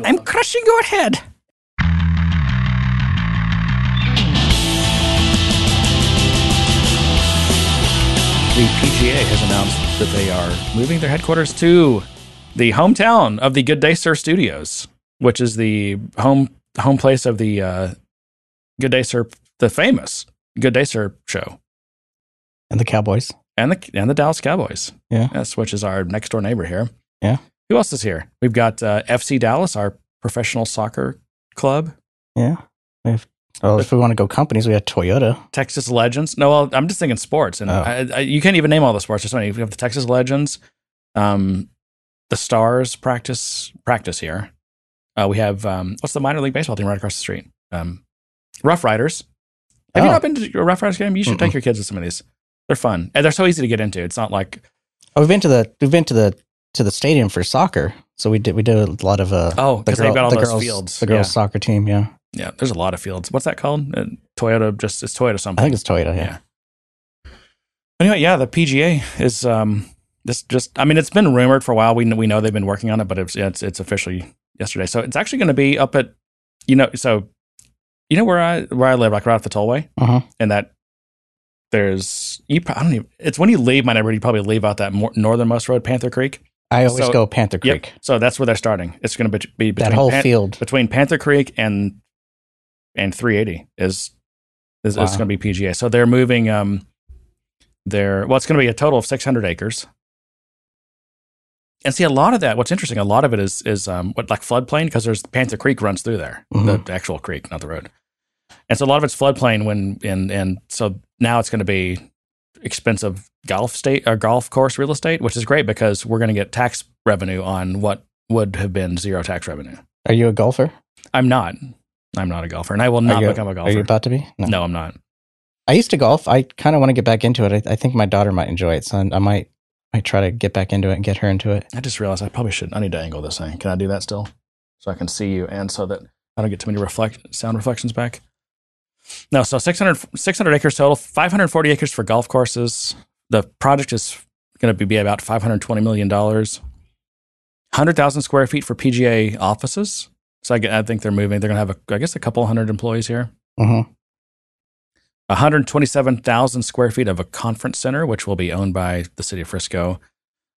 I'm crushing your head. The PGA has announced that they are moving their headquarters to the hometown of the Good Day Sir Studios, which is the home home place of the uh, Good Day Sir, the famous Good Day Sir show, And the Cowboys. and the and the Dallas Cowboys. Yeah. Yes, which is our next door neighbor here. Yeah. Who else is here? We've got uh, FC Dallas, our professional soccer club. Yeah. If, well, if we want to go companies, we have Toyota. Texas Legends. No, well, I'm just thinking sports, and Oh. I, I, you can't even name all the sports. There's so many. We have the Texas Legends, um, the Stars practice practice here. Uh, we have um, what's the minor league baseball team right across the street? Um, Rough Riders. Have you Oh. not been to a Rough Riders game? You should take Mm-mm. your kids to some of these. They're fun, and they're so easy to get into. It's not like Oh, we've been to the we've been to the to the stadium for soccer. So we did we did a lot of uh oh, because they've got all the those girls fields. the girls Yeah. soccer team. Yeah, yeah, there's a lot of fields. What's that called? Uh, Toyota. Just it's Toyota something. I think it's Toyota. Yeah. Yeah. Anyway, yeah, the PGA is um this just I mean it's been rumored for a while. We know, we know they've been working on it, but it's it's it's officially yesterday. So it's actually going to be up at you know so you know where I where I live like right off the tollway Uh-huh. and that there's you I don't even it's when you leave my neighborhood you probably leave out that more, northernmost road Panther Creek. I always So- go Panther Creek. Yep. So that's where they're starting. It's going to be, be between That whole Pan- field. between Panther Creek and and 380 is is, Wow. is going to be PGA. So they're moving um their well, it's going to be a total of 600 acres. And see, a lot of that. What's interesting, a lot of it is is um what like floodplain because there's Panther Creek runs through there, Mhm. the actual creek, not the road. And so a lot of it's floodplain when and and so now it's going to be expensive golf state or golf course real estate, which is great because we're going to get tax revenue on what would have been zero tax revenue. Are you a golfer? I'm not. I'm not a golfer, and I will not you, become a golfer. Are you about to be? no. I'm not. I used to golf. I kind of want to get back into it. I, I think my daughter might enjoy it, so I might might try to get back into it and get her into it. I just realized I probably should. I need to angle this thing. Can I do that still, so I can see you, and so that I don't get too many reflect sound reflections back. No, so 600, 600 acres total, 540 acres for golf courses. The project is going to be about 520 million dollars. 100,000 square feet for PGA offices. So I, I think they're moving. They're going to have, a, I guess, a couple hundred employees here. Mm-hmm. 127,000 square feet of a conference center, which will be owned by the city of Frisco.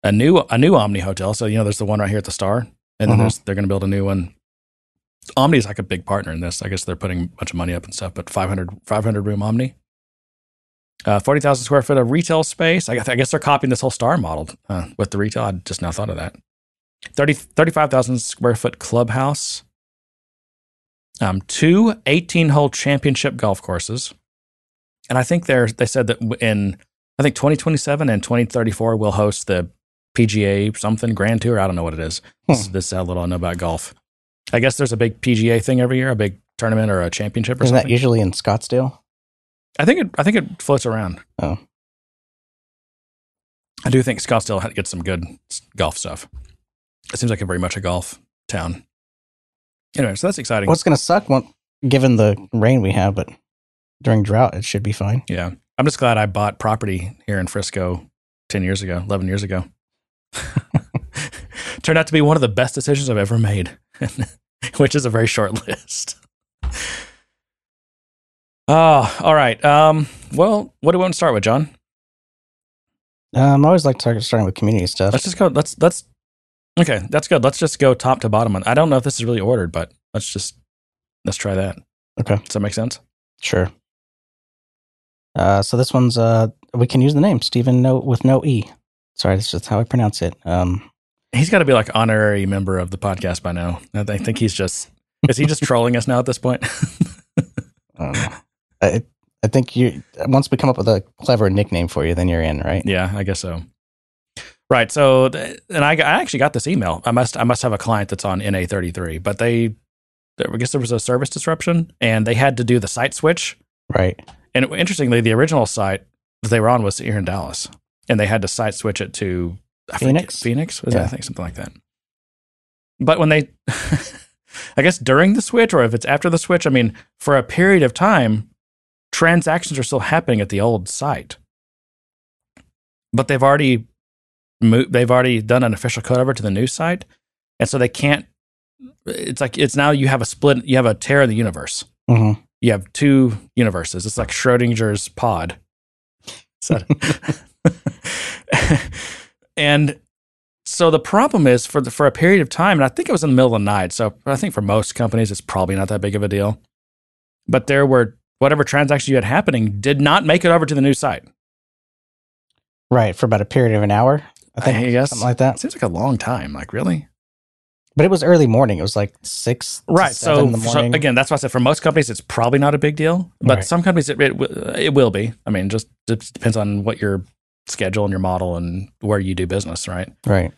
A new a new Omni hotel. So you know, there's the one right here at the Star, and then there's, they're going to build a new one. Omni is like a big partner in this. I guess they're putting a bunch of money up and stuff. But 500, 500 room Omni, uh, forty thousand square foot of retail space. I guess, I guess they're copying this whole Star model uh, with the retail. I just now thought of that. 30, 35,000 square foot clubhouse. Um, two 18 hole championship golf courses and I think they're they said that in I think 2027 and 2034 we'll host the PGA something Grand Tour. I don't know what it is. This, Hmm. this is how little I know about golf. I guess there's a big PGA thing every year, a big tournament or a championship or Isn't that something. usually in Scottsdale? I think it I think it floats around. Oh. I do think Scottsdale had gets some good golf stuff. It seems like a very much a golf town. Anyway, so that's exciting. What's going to suck, when, given the rain we have, but during drought it should be fine. Yeah. I'm just glad I bought property here in Frisco 10 years ago, 11 years ago. Turned out to be one of the best decisions I've ever made, which is a very short list. Oh, all right. Um, well, what do we want to start with, John? Um, I always like starting with community stuff. Let's just go. Let's, let's, okay, that's good. Let's just go top to bottom. I don't know if this is really ordered, but let's just, let's try that. Okay. Does that make sense? Sure. Uh, so this one's uh, we can use the name Stephen no with no e. Sorry, that's just how I pronounce it. Um, He's got to be like honorary member of the podcast by now. I think- he's just, is he just trolling us now at this point? I, I, I think you once we come up with a clever nickname for you, then you're in, right? Yeah, I guess so. Right. So, th- and I, I actually got this email. I must, I must have a client that's on NA thirty three, but they, I guess there was a service disruption, and they had to do the site switch. Right. And it, interestingly, the original site that they were on was here in Dallas, and they had to site switch it to I forget- Phoenix? Phoenix was that? I think something like that. But when they, I guess during the switch, or if it's after the switch, I mean, for a period of time, transactions are still happening at the old site, but they've already moved. They've already done an official cutover to the new site, and so they can't. it's like it's now you have a split. You have a tear in the universe. hmm You have two universes. It's like Schrodinger's pod. So, and so the problem is for the, for a period of time, and I think it was in the middle of the night. So I think for most companies, it's probably not that big of a deal. But there were whatever transactions you had happening did not make it over to the new site. Right for about a period of an hour. I think I guess something like that. Seems like a long time. Like really, But it was early morning. It was like six. right? So, in the so again, that's why I said for most companies, it's probably not a big deal. But Right. some companies, it, it it will be. I mean, just it depends on what your schedule and your model and where you do business, right? right.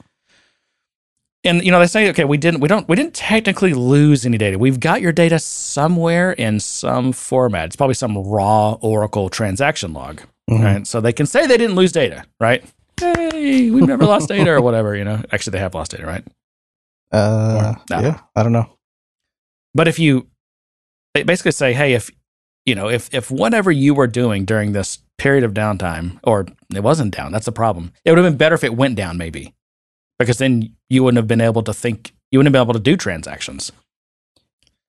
and you know they say okay we didn't we don't we didn't technically lose any data we've got your data somewhere in some format it's probably some raw oracle transaction log Mhm. right so they can say they didn't lose data right hey we've never lost data or whatever you know actually they have lost data right Uh, Or- yeah, I don't know. but if you they basically say hey if you know if if whatever you were doing during this period of downtime or it wasn't down that's the problem. It would have been better if it went down maybe because then you wouldn't have been able to think you wouldn't have been able to do transactions.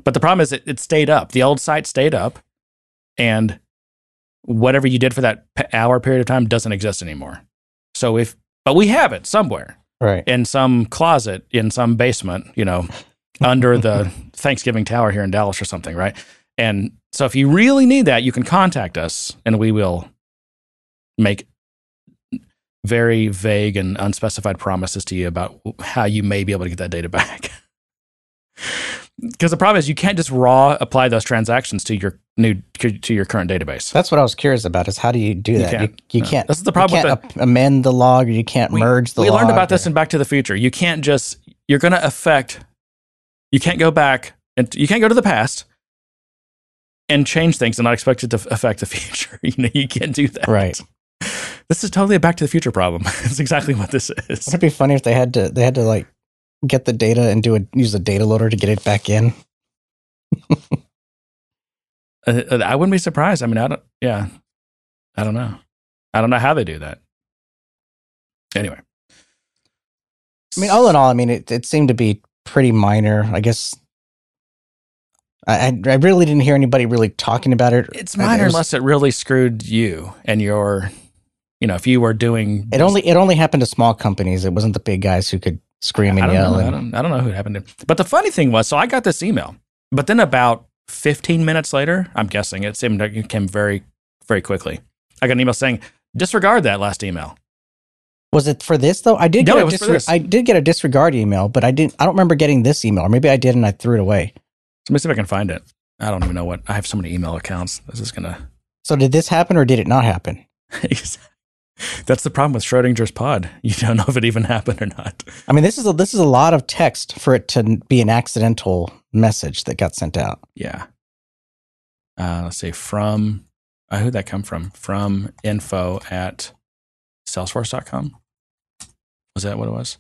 But the problem is it, it stayed up. The old site stayed up and whatever you did for that hour period of time doesn't exist anymore. So if but we have it somewhere. Right. in some closet in some basement, you know, under the Thanksgiving Tower here in Dallas or something, right? And so if you really need that, you can contact us and we will make very vague and unspecified promises to you about how you may be able to get that data back. Because the problem is you can't just raw apply those transactions to your new to your current database. That's what I was curious about. Is how do you do that? You, can't. you No. can't. This is the problem with can't ap- amend the log, or you can't we, merge the log. we learned about this in Back to the Future. You can't just you're going to affect. You can't go back and you can't go to the past and change things and not expect it to affect the future. You know, you can't do that. Right. This is totally a Back to the Future problem. it's exactly what this is. Wouldn't it be funny if they had to they had to like get the data and do a use a data loader to get it back in? Uh, uh, I wouldn't be surprised. I mean, I don't. Yeah, I don't know. I don't know how they do that. Anyway, I mean, all in all, I mean, it, it seemed to be pretty minor. I guess I, I really didn't hear anybody really talking about it. it's I- it minor was- unless it really screwed you and your. You know, if you were doing It only it only happened to small companies. It wasn't the big guys who could scream and yell. know. I and- don't, I don't know who it happened to. But the funny thing was, so I got this email, but then about 15 minutes later, I'm guessing it seemed like it came very, very quickly. I got an email saying, disregard that last email. Was it for this though? I did No, get it a was for disre- this. I did get a disregard email, but I didn't. I don't remember getting this email, or maybe I did and I threw it away. So let me see if I can find it. I don't even know what. I have so many email accounts. This is going to. So did this happen or did it not happen? That's the problem with Schrodinger's pod. You don't know if it even happened or not. I mean, this is a, this is a lot of text for it to be an accidental message that got sent out. Yeah. Uh, let's see. From, uh, who'd that come from? From info at salesforce.com. Was that what it was?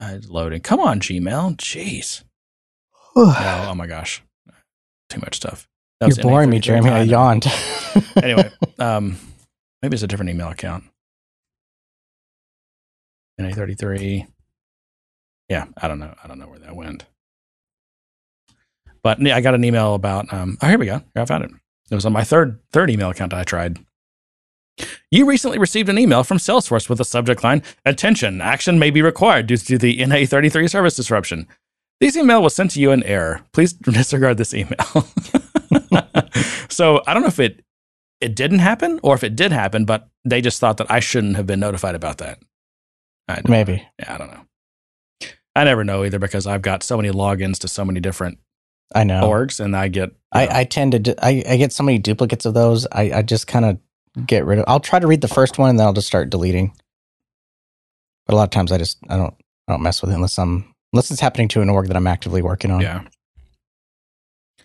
It's loading. Come on, Gmail. Jeez. Oh, oh my gosh. Too much stuff. You're boring me, Jeremy. I yawned. anyway, um, maybe it's a different email account. NA33. Yeah, I don't know. I don't know where that went. But I got an email about. Um, oh, here we go. Here I found it. It was on my third third email account I tried. You recently received an email from Salesforce with the subject line "Attention! Action may be required due to the NA33 service disruption." This email was sent to you in error. Please disregard this email. so I don't know if it it didn't happen or if it did happen, but they just thought that I shouldn't have been notified about that. Maybe. Yeah, I don't know. I never know either because I've got so many logins to so many different I know. orgs, and I get. know, I, I tend to. I, I get so many duplicates of those. I, I just kind of get rid of. I'll try to read the first one and then I'll just start deleting. But a lot of times I just I don't I don't mess with it unless I'm unless it's happening to an org that I'm actively working on. yeah,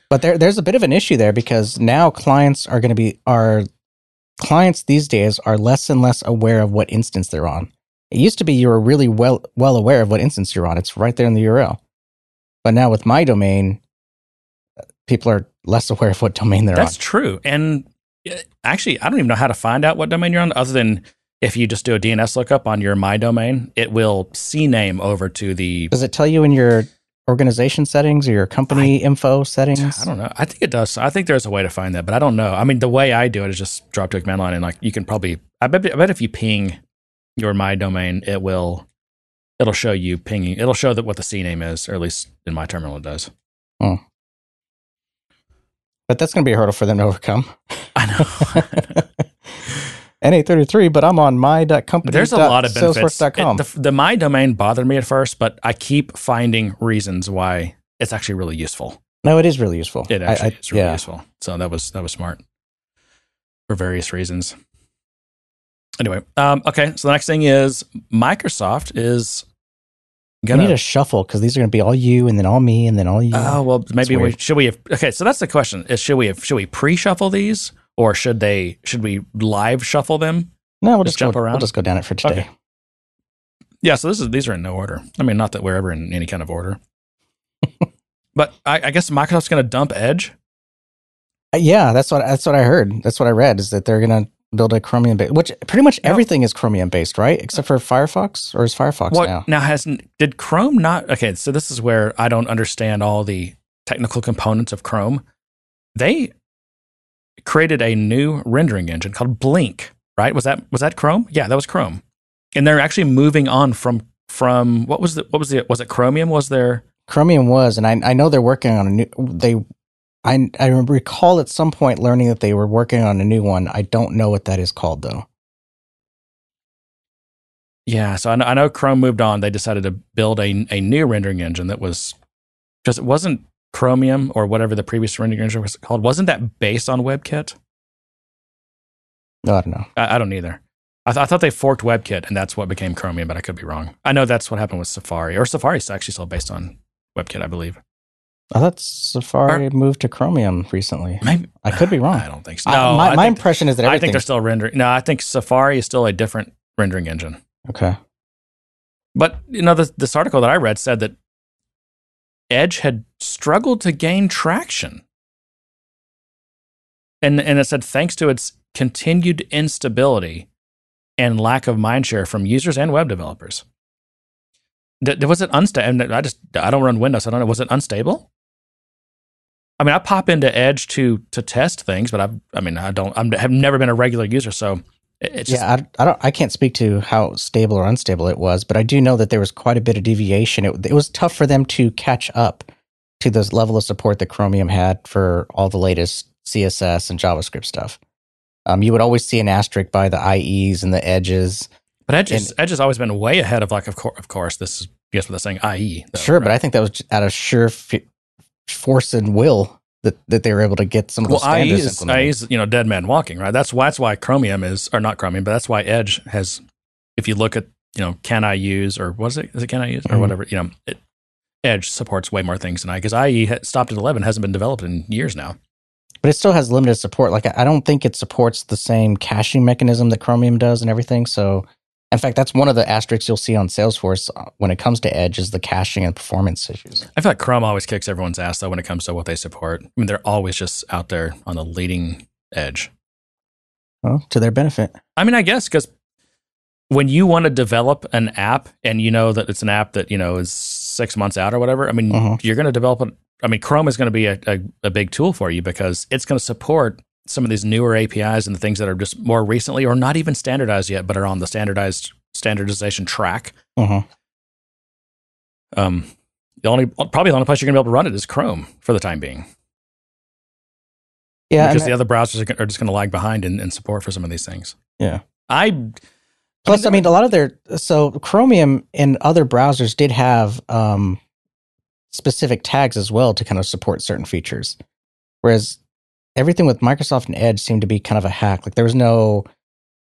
But there there's a bit of an issue there because now clients are going to be are clients these days are less and less aware of what instance they're on. It used to be you were really well well aware of what instance you're on. It's right there in the URL. But now with my domain, people are less aware of what domain they're that's on. That's true. And uh, actually, I don't even know how to find out what domain you're on, other than if you just do a DNS lookup on your my domain, it will CNAME over to the. Does it tell you in your organization settings or your company info settings? I don't know. I think it does. I think there's a way to find that, but I don't know. I mean, the way I do it is just drop to a command line and like you can probably. I bet. I bet if you ping your my domain, it will. It'll show you pinging. It'll show that what the CNAME is, or at least in my terminal it does. Hmm. But that's going to be a hurdle for them to overcome. I know. NA33, but I'm on my.company. There's a lot of benefits. It- the, the my domain bothered me at first, but I keep finding reasons why it's actually really useful. no, it is really useful. It I- actually I- is really yeah. useful. So that was that was smart for various reasons. Anyway, um, okay. So the next thing is Microsoft is We gonna. need a shuffle because these are going to be all you and then all me and then all you. oh well, maybe we should we have. Okay, so that's the question: is should we have should we pre-shuffle these or should they should we live shuffle them? no, we'll just just, jump go, around? We'll just go down it for today. Okay. Yeah, so this is these are in no order. I mean, not that we're ever in any kind of order. but I, I guess Microsoft's going to dump Edge. Uh, yeah, that's what that's what I heard. That's what I read is that they're going to build a Chromium based, which pretty much No. everything is Chromium based, right? Except for Firefox, or is Firefox What now? now has did Chrome not? Okay, so this is where I don't understand all the technical components of Chrome. They created a new rendering engine called Blink. Right? Was that was that Chrome? Yeah, that was Chrome. And they're actually moving on from from what was the what was the was it Chromium? Was there? Chromium was, and I I know they're working on a new. They, I I recall at some point learning that they were working on a new one. I don't know what that is called though. Yeah, so I know, I know Chrome moved on. They decided to build a a new rendering engine that was because it wasn't Chromium or whatever the previous rendering engine was called. Wasn't that based on WebKit? No, I don't know. I, I don't either. I, th- I thought they forked WebKit and that's what became Chromium, but I could be wrong. I know that's what happened with Safari, or Safari is actually still based on WebKit, I believe. I thought Safari moved to Chromium recently. Maybe I could be wrong. I don't think so. I- No, my, I my think, impression is that I think they're still rendering. No, I think Safari is still a different rendering engine. okay. But you know, this, this article that I read said that Edge had struggled to gain traction, and and it said thanks to its continued instability and lack of mindshare from users and web developers. D- was it unstable? And I just I don't run Windows. I don't know. Was it unstable? I mean, I pop into Edge to to test things, but I I mean, I don't. I'm, have never been a regular user, so it- it's just yeah, I, I don't. I can't speak to how stable or unstable it was, but I do know that there was quite a bit of deviation. It, it was tough for them to catch up to the level of support that Chromium had for all the latest CSS and JavaScript stuff. Um, you would always see an asterisk by the IEs and the edges. But Edge, is, Edge has always been way ahead of like of, cour- of course this is guess what they're saying IE. though, sure, but? I think that was out of sheer f- force and will that, that they were able to get some of well those IE is, implemented. IE is you know dead man walking right. That's why that's why Chromium is or not Chromium, but that's why Edge has. If you look at you know can I use or what is it is it can I use or Mhm. whatever you know it, Edge supports way more things than I because IE stopped at eleven hasn't been developed in years now. but it still has limited support. Like I don't think it supports the same caching mechanism that Chromium does and everything. So, in fact, that's one of the asterisks you'll see on Salesforce uh, when it comes to Edge is the caching and performance issues. I feel like Chrome always kicks everyone's ass though when it comes to what they support. I mean they're always just out there on the leading edge. Well, to their benefit. I mean, I guess because when you want to develop an app and you know that it's an app that you know is six months out or whatever, I mean, Mhm. you're going to develop it. I mean, Chrome is going to be a, a, a big tool for you because it's going to support some of these newer APIs and the things that are just more recently or not even standardized yet, but are on the standardized standardization track. Mhm. Um, the only probably the only place you're going to be able to run it is Chrome for the time being, Yeah. because the other browsers are, are just going to lag behind in, in support for some of these things. Yeah. I Plus, I mean, a lot of their so Chromium and other browsers did have um, specific tags as well to kind of support certain features, whereas everything with Microsoft and Edge seemed to be kind of a hack. Like there was no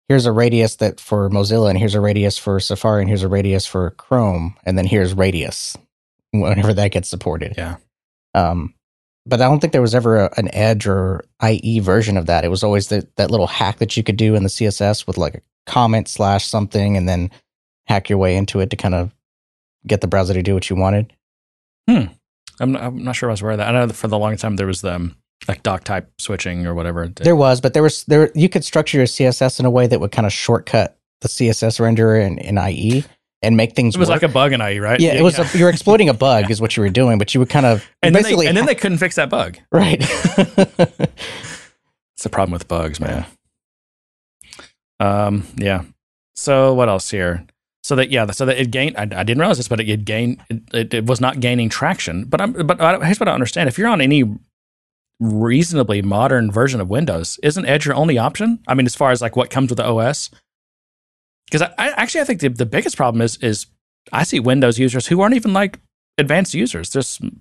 here's a radius that for Mozilla, and here's a radius for Safari, and here's a radius for Chrome, and then here's radius whenever that gets supported. Yeah. Um, but I don't think there was ever a, an Edge or IE version of that. It was always the, that little hack that you could do in the CSS with like a comment slash something, and then hack your way into it to kind of get the browser to do what you wanted. Hmm. I'm not, I'm not sure I was aware of that. I know that for the long time there was the um, like doc type switching or whatever. There was, but there was there you could structure your CSS in a way that would kind of shortcut the CSS renderer in, in IE and make things. It was work. like a bug in IE, right? yeah, it was. A, you were exploiting a bug, is what you were doing, but you would kind of and then, basically they, and then they couldn't fix that bug. right. It's the problem with bugs, man. Um, yeah. So what else here? So that yeah, so that it gained. I, I didn't realize this, but it, it gained. It, it, it was not gaining traction. But I'm. But I, here's what I understand: if you're on any reasonably modern version of Windows, isn't Edge your only option? I mean, as far as like what comes with the OS, because I, I actually I think the, the biggest problem is is I see Windows users who aren't even like advanced users, just you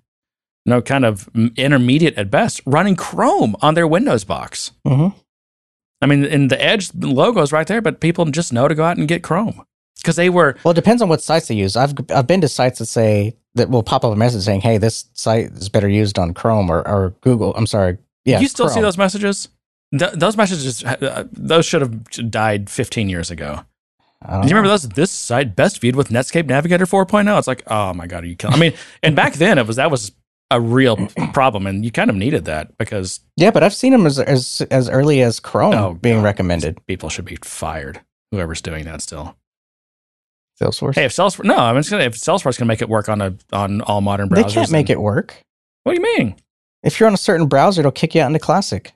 know, kind of intermediate at best, running Chrome on their Windows box. hmm I mean, and the Edge logo is right there, but people just know to go out and get Chrome because they were. Well, it depends on what sites they use. I've I've been to sites that say that will pop up a message saying, "Hey, this site is better used on Chrome or, or Google." I'm sorry. Yeah, you still see those messages? Th- those messages, uh, those should have died 15 years ago. Don't you remember those? This site best viewed with Netscape Navigator 4.0. It's like, oh my god, are you killing? I mean, and back then it was that was a real problem, and you kind of needed that because Yeah, but I've seen them as as, as early as Chrome Oh, being God. recommended. people should be fired. Whoever's doing that still. Salesforce. Hey, if Salesforce, no, I'm just gonna if Salesforce can make it work on a on all modern browsers, they can't make then- it work. What do you mean? If you're on a certain browser, it'll kick you out into Classic.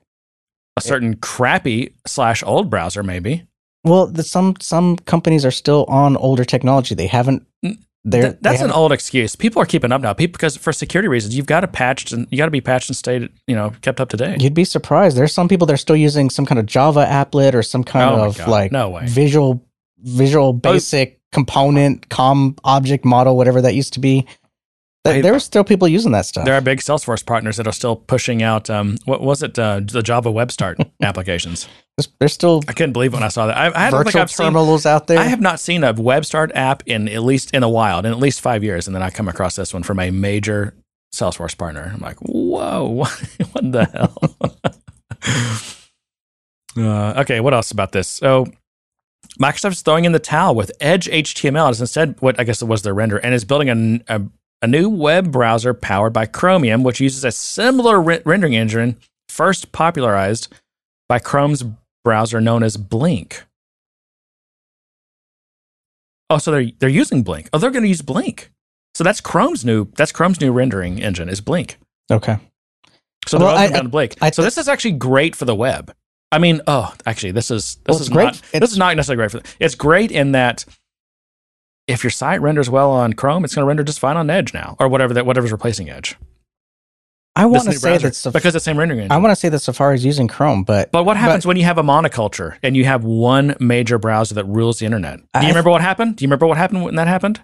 A certain crappy slash old browser, maybe. Well, the, some some companies are still on older technology. They haven't. Th- that's they an old excuse. People are keeping up now. People because for security reasons, you've got to patch and you got to be patched and stayed, you know, kept up to date. You'd be surprised. There's some people that are still using some kind of Java applet or some kind Oh of like no way. visual visual oh, basic component com object model whatever that used to be. Th- I- there were still people using that stuff. There are big Salesforce partners that are still pushing out. Um, what was it? Uh, the Java Web Start applications. There's, still I couldn't believe when I saw that. I, I don't think virtual I've seen. terminals out there. I have not seen a Web Start app in at least in a while, in at least five years, and then I come across this one from a major Salesforce partner. I'm like, whoa, what the hell? uh, okay, what else about this? So Microsoft's throwing in the towel with Edge HTML as instead what I guess it was their render, and is building a, a, a new web browser powered by Chromium, which uses a similar re- rendering engine first popularized by Chrome's browser known as Blink. Oh, so they're they're using Blink. Oh, they're going to use Blink. So that's Chrome's new that's Chrome's new rendering engine is Blink. okay. So they're Well, I- going to Blink. I so thi- this is actually great for the web. I mean, oh, actually, this is this Well, is great. not this is not necessarily great for. The, it's great in that if your site renders well on Chrome, it's going to render just fine on Edge now, or whatever that whatever's replacing Edge. I want to say browser, that Saf- because the same rendering engine. I want to say that Safari is using Chrome, but But what happens when you have a monoculture and you have one major browser that rules the internet? Do I- you remember what happened? Do you remember what happened when that happened?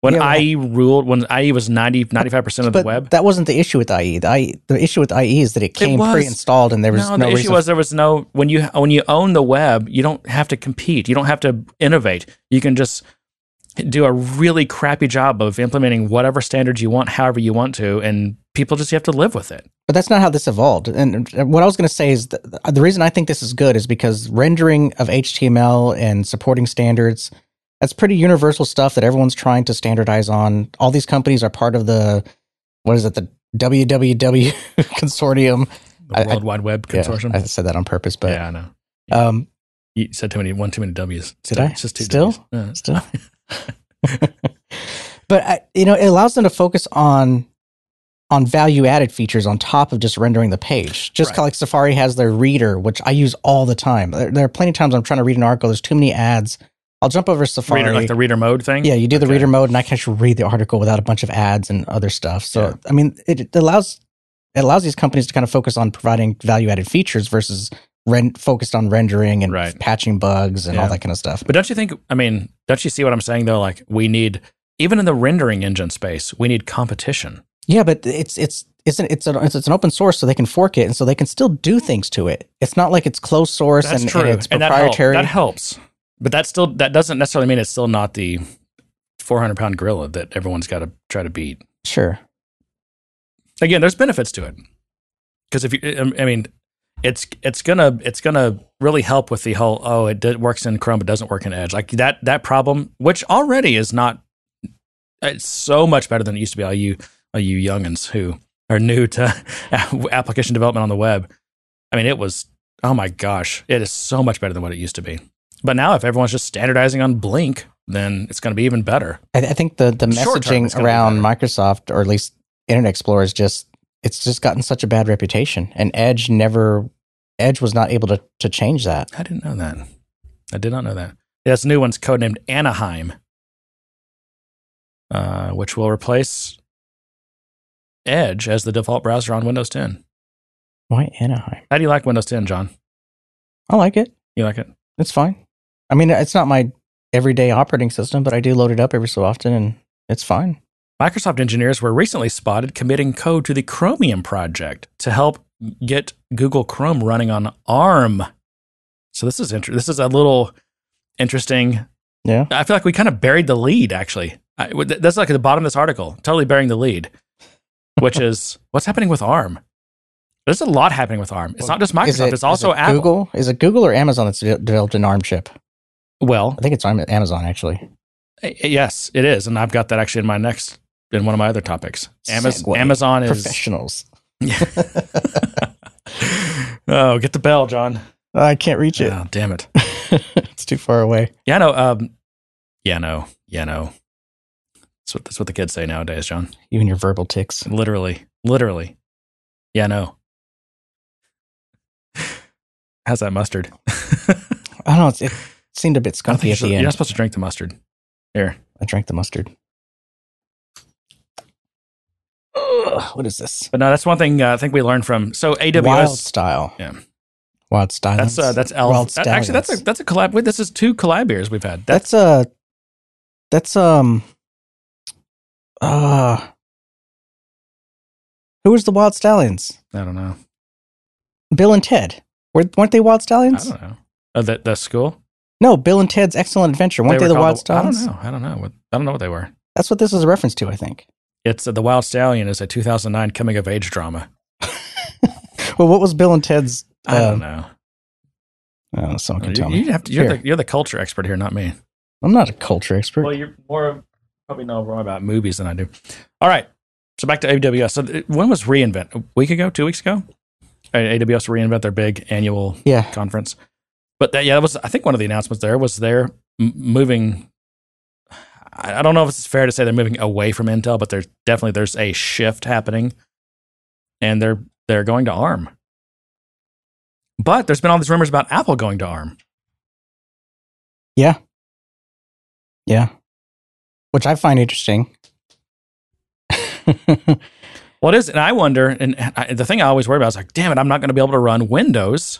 When Yeah, well- IE ruled, when IE was 90, 95% of the web? that wasn't the issue with IE. The, IE. the issue with IE is that it came was. pre-installed and there was no, no, the issue was there was no when you when you own the web, you don't have to compete. You don't have to innovate. You can just do a really crappy job of implementing whatever standards you want, however you want to, and people just have to live with it. But that's not how this evolved. And what I was going to say is the reason I think this is good is because rendering of HTML and supporting standards, that's pretty universal stuff that everyone's trying to standardize on. All these companies are part of the, what is it, the WWW consortium. The I- I- World Wide Web Yeah, Consortium. I said that on purpose, but yeah, I know. um, You said too many, one too many W's. Did I? It's just two Still? Yeah. still. but I, you know, it allows them to focus on on value added features on top of just rendering the page. Just Right. like Safari has their reader, which I use all the time. There, there are plenty of times I'm trying to read an article. There's too many ads. I'll jump over to Safari. Reader, like the reader mode thing. yeah, you do the reader mode, and I can actually read the article without a bunch of ads and other stuff. So, Yeah. I mean, it, it allows it allows these companies to kind of focus on providing value added features versus ren- focused on rendering and Right. patching bugs and all that kind of stuff. But don't you think? I mean, don't you see what I'm saying though? Like we need even in the rendering engine space, we need competition. Yeah, but it's it's it's an, it's, an, it's an open source, so they can fork it, and so they can still do things to it. It's not like it's closed source and, and it's that, help- proprietary. that helps. But that still that doesn't necessarily mean it's still not the 400 pound gorilla that everyone's got to try to beat. sure. Again, there's benefits to it because if you, I mean, it's it's gonna it's gonna really help with the whole oh it did, works in Chrome but doesn't work in Edge like that that problem which already is not it's so much better than it used to be all you all you youngins who are new to application development on the web. I mean, it was oh my gosh, it is so much better than what it used to be. But now, if everyone's just standardizing on Blink, then it's going to be even better. I, I think the the Short term, it's messaging around. Microsoft or at least Internet Explorer is just it's just gotten such a bad reputation, and Edge never Edge was not able to to change that. I didn't know that. I did not know that. Yeah, this new one's codenamed Anaheim, uh, which will replace Edge as the default browser on Windows 10. Why Anaheim? How do you like Windows 10, John? I like it. You like it? It's fine. I mean, it's not my everyday operating system, but I do load it up every so often, and it's fine. Microsoft engineers were recently spotted committing code to the Chromium project to help get Google Chrome running on ARM. So this is inter- this is a little interesting. Yeah. I feel like we kind of buried the lead. Actually, I, that's like at the bottom of this article. Totally burying the lead, which is what's happening with ARM. There's a lot happening with ARM. It's not just Microsoft. It- it's also it Apple. Google. Is it Google or Amazon that's de- developed an ARM chip? Well, I think it's Am- Amazon actually. yes, it is, and I've got that actually in my next in one of my other topics. Amaz- Segue. Amazon is Professionals. oh, get the bell, John. I can't reach it. Oh, damn it. it's too far away. Yeah, no. Um, yeah, no. Yeah, no. That's what that's what the kids say nowadays, John. You and your verbal tics. Literally, literally. Yeah, no. How's that mustard? I don't know. It's, it seemed a bit skunky you're, at the you're not supposed to drink the mustard. Here, I drank the mustard. Ugh, what is this? but no, that's one thing uh, I think we learned from. So AWS. Wild style. Yeah. Wild style. That's uh, that's Elf. Wild that- actually, that's a that's a collab. Wait, this is two collab beers we've had. That's that's uh that's um uh who was the Wyld Stallyns? I don't know. Bill and Ted. Were, weren't they Wyld Stallyns? I don't know. Uh, the the school. No, Bill and Ted's Excellent Adventure. Weren't they, were the Wild I don't know. I don't know. What, I don't know what they were. That's what this is a reference to, I think. It's uh, the Wild Stallion is a 2009 coming of age drama. Well, what was Bill and Ted's? I uh, don't know. Oh, someone can You, tell me. you have to, you're, Here. the, you're the culture expert here, not me. I'm not a culture expert. Well, you're more probably know more about movies than I do. All right, so back to AWS. So when was reInvent? A week ago? Two weeks ago? Uh, AWS reInvent their big annual yeah, conference. But that, yeah, that was I think one of the announcements there was they're m- moving. I I don't know if it's fair to say they're moving away from Intel, but there's definitely there's a shift happening, and they're they're going to ARM. But there's been all these rumors about Apple going to ARM. yeah, Yeah. which I find interesting. Well, it is, and I wonder, and I, the thing I always worry about is like, damn it, I'm not going to be able to run Windows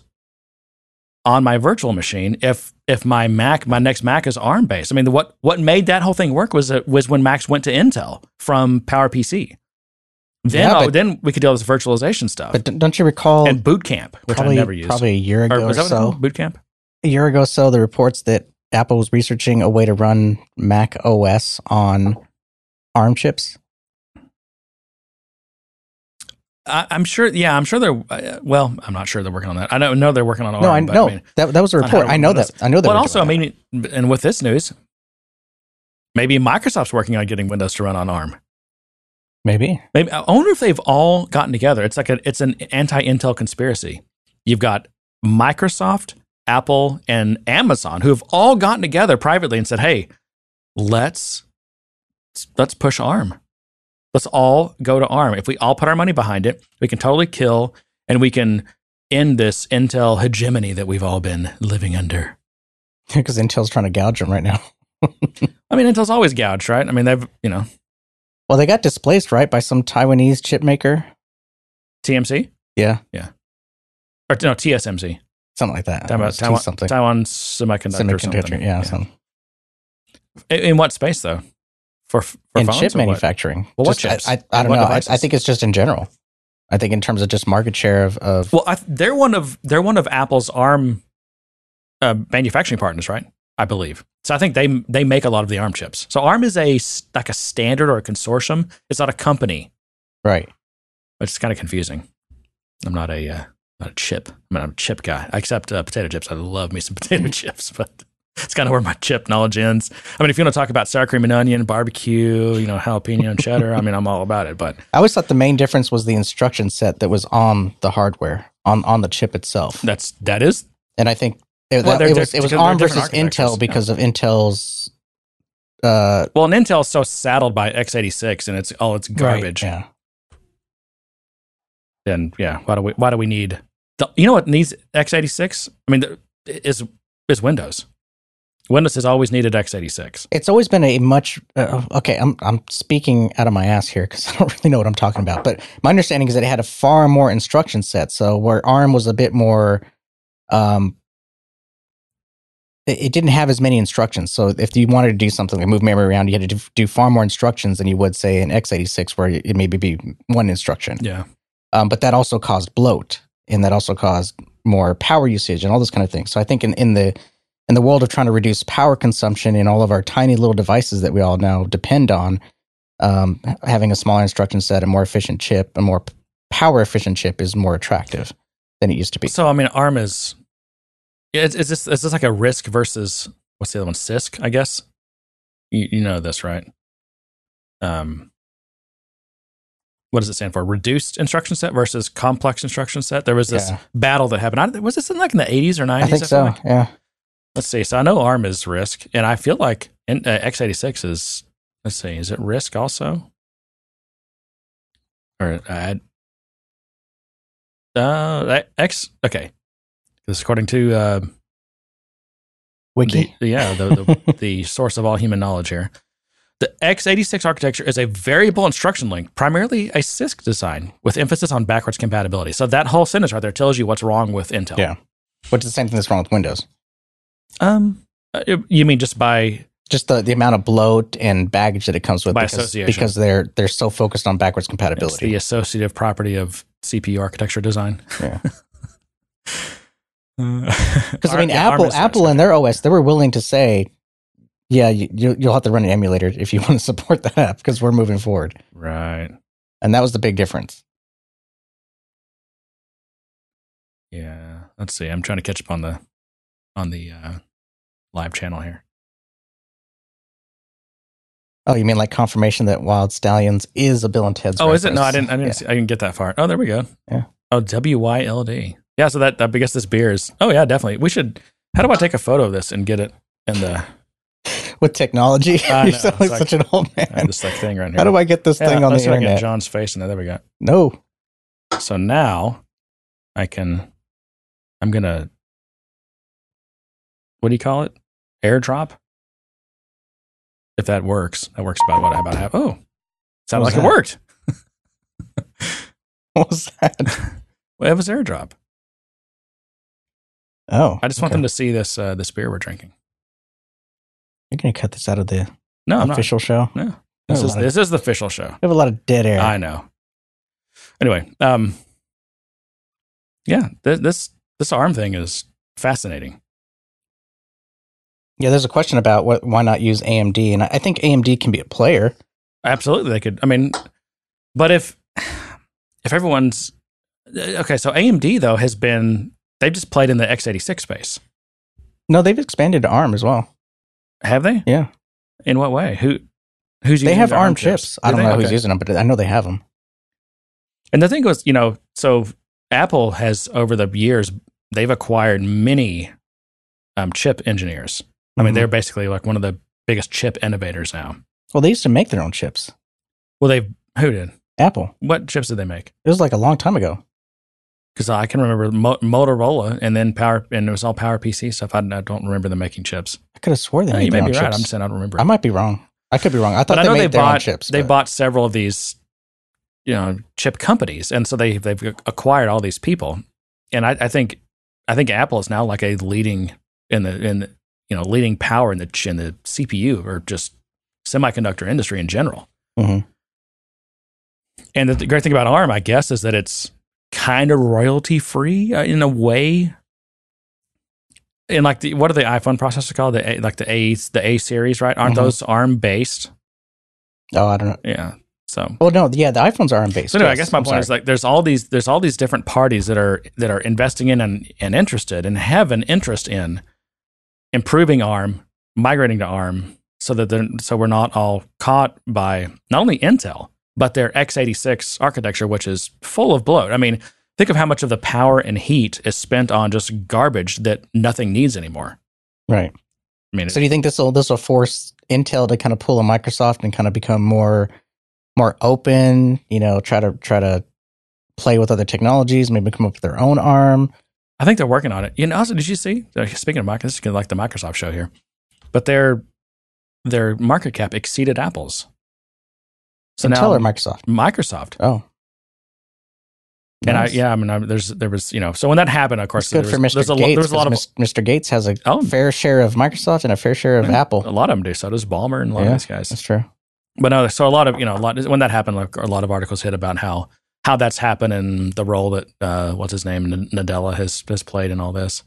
on my virtual machine if if my Mac, my next Mac is ARM based. I mean, the, what what made that whole thing work was that, was when Macs went to Intel from PowerPC. Then Yeah, oh, then we could do all this virtualization stuff but don't you recall? and Boot Camp, which probably, I never used. probably a year ago or, what so. Boot Camp? a year ago so the reports that Apple was researching a way to run Mac OS on ARM chips. I, I'm sure. Yeah, I'm sure they're. Uh, well, I'm not sure they're working on that. I know, know they're working on ARM. no, I know mean, that that was a report. I know that. I know that. But also, I mean, and with this news, maybe Microsoft's working on getting Windows to run on ARM. maybe Maybe I wonder if they've all gotten together. It's like a it's an anti-Intel conspiracy. You've got Microsoft, Apple, and Amazon who have all gotten together privately and said, "Hey, let's let's push ARM. Let's all go to ARM. If we all put our money behind it, we can totally kill and we can end this Intel hegemony that we've all been living under." because Intel's trying to gouge them right now. I mean, Intel's always gouged, right? I mean, they've you know Well, they got displaced right by some Taiwanese chip maker. TMC Yeah, Yeah. or no TSMC, something like that. Taiwan, Taiwan, something Taiwan Semiconductor, semiconductor. something. Yeah, some In, in what space though? For, for in chip or what? manufacturing. Well, what Just- chips? I, I, I don't What know. I. I think it's just in general. I think in terms of just market share of, of Well, I, they're one of they're one of Apple's ARM uh, manufacturing partners, right? I believe. So I think they they make a lot of the ARM chips. So ARM is a like a standard or a consortium. It's not a company, right. which is kind of confusing. I'm not a uh, not a chip. I mean, I'm a chip guy. I accept uh, potato chips. I love me some potato chips, but it's kind of where my chip knowledge ends. I mean, if you want to talk about sour cream and onion, barbecue, you know, jalapeno and cheddar, I mean, I'm all about it. But I always thought the main difference was the instruction set that was on the hardware on on the chip itself. that's that is And I think It, Well, that- it was it was ARM versus Intel because of Intel's. Uh, Well, and Intel's so saddled by x86 and it's all it's garbage. Right, yeah. Then yeah, why do we why do we need? The, you know what needs x86? I mean, the, is is Windows. Windows has always needed x86. It's always been a much uh, okay. I'm I'm speaking out of my ass here because I don't really know what I'm talking about. But my understanding is that it had a far more instruction set. So where ARM was a bit more, um, it, it didn't have as many instructions. So if you wanted to do something like move memory around, you had to do, do far more instructions than you would say in x86, where it maybe be one instruction. Yeah. Um, but that also caused bloat, and that also caused more power usage and all this kind of thing. So I think in, in the in the world of trying to reduce power consumption in all of our tiny little devices that we all now depend on, um, having a smaller instruction set, a more efficient chip, a more power efficient chip is more attractive than it used to be. So I mean, ARM is. Is, is this is this like a RISC versus what's the other one? CISC, I guess. You, you know this, right? Um, what does it stand for? Reduced instruction set versus complex instruction set. There was this Yeah. battle that happened. I, was this in like in the eighties or 90s? I think so. Yeah. Let's see. So I know ARM is RISC, and I feel like in, uh, x86 is. Let's see. Is it RISC also? Or uh, uh X? Okay. This according to uh, Wiki. the, yeah the, the the source of all human knowledge here. The x86 architecture is a variable instruction link, primarily a CISC design with emphasis on backwards compatibility. So that whole sentence right there tells you what's wrong with Intel. Yeah. Which is the same thing that's wrong with Windows. Um, uh, you mean just by Just the, the amount of bloat and baggage that it comes with By because, association. because they're they're so focused on backwards it's compatibility. the associative property of CPU architecture design? Yeah. Because Because I mean, Apple, Apple, and their OS, they were willing to say, "Yeah, you, you, you'll have to run an emulator if you want to support that app because we're moving forward." right, And that was the big difference. yeah. Let's see. I'm trying to catch up on the on the uh, live channel here. Oh, you mean like confirmation that Wyld Stallyns is a Bill and Ted's? Oh, is it? No, I didn't. I didn't. Yeah. See, I didn't get that far. Oh, there we go. Yeah. Oh, W Y L D. Yeah. So that I guess this beer is. Oh yeah, definitely. We should. How do I take a photo of this and get it in the With technology, I you know, sound like, like- such an old uh, man. this like thing right here? How do I get this Yeah, thing on the see if get internet? John's face in there. There we go. No, So now I can. I'm gonna. What do you call it? Airdrop. If that works, that works about what I about have. Oh, sounded What like was it worked. what was that? Well, it was airdrop. Oh, I just want okay. them to see this uh, this beer we're drinking. You're gonna cut this out of the No, I'm not. official show. No, this is lot of- this is the official show. we have a lot of dead air. I know. Anyway, um, yeah, th- this this arm thing is fascinating. Yeah, there's a question about what why not use AMD, and I I think AMD can be a player. Absolutely, they could. I mean, but if if everyone's okay, so AMD though has been they've just played in the x86 space, No, they've expanded to ARM as well. have they? Yeah. In what way? Who who's using They have ARM chips. I Do don't they? know who's using them, but I know they have them. And the thing was, you know, so Apple has over the years they've acquired many um, chip engineers. I mean, Mhm. they're basically like one of the biggest chip innovators now. Well, they used to make their own chips. Well, they who did? Apple. What chips did they make? It was like a long time ago. Because I can remember Mo- Motorola and then Power, and it was all Power PC stuff. I, I don't remember them making chips. I could have swore they made you may be own right. chips. I'm just saying I don't remember. I might be wrong. I could be wrong. I thought but I they know made they their own bought chips. they but- bought several of these, you know, chip companies, and so they they've acquired all these people. And I, I think I think Apple is now like a leading in the in the, you know leading power in the in the CPU or just semiconductor industry in general. Mhm. And the, the great thing about ARM, I guess, is that it's kind of royalty free uh, in a way. And like the what are the iPhone processors called? The A, like the A the A series, right? Aren't Mhm. those ARM based? Oh, I don't know. Yeah. So Well, no, yeah, the iPhones are ARM based. so anyway, I guess my I'm point sorry. is like there's all these there's all these different parties that are that are investing in and, and interested and have an interest in improving ARM, migrating to ARM, so that they're, so we're not all caught by not only Intel but their x86 architecture, which is full of bloat. I mean, think of how much of the power and heat is spent on just garbage that nothing needs anymore. Right. I mean, So do you think this will this will force Intel to kind of pull a Microsoft and kind of become more more open? You know, try to try to play with other technologies, maybe come up with their own ARM. I think they're working on it. You know, also, did you see? uh, Speaking of Microsoft, this is like the Microsoft show here, but their their market cap exceeded Apple's. So Intel now or Microsoft? Microsoft, Oh, and I yeah, I mean, I, there's there was you know, so when that happened, of course, It's good there for was, Mr. there's a, lo- Gates. there was a lot of Mr. Gates has a Oh. fair share of Microsoft and a fair share of. Apple. a lot of them do. So does Ballmer and a lot Yeah. of these guys. That's true. But no, so a lot of you know, a lot when that happened, like a lot of articles hit about how how that's happened and the role that uh, what's his name N- Nadella has has played in all this.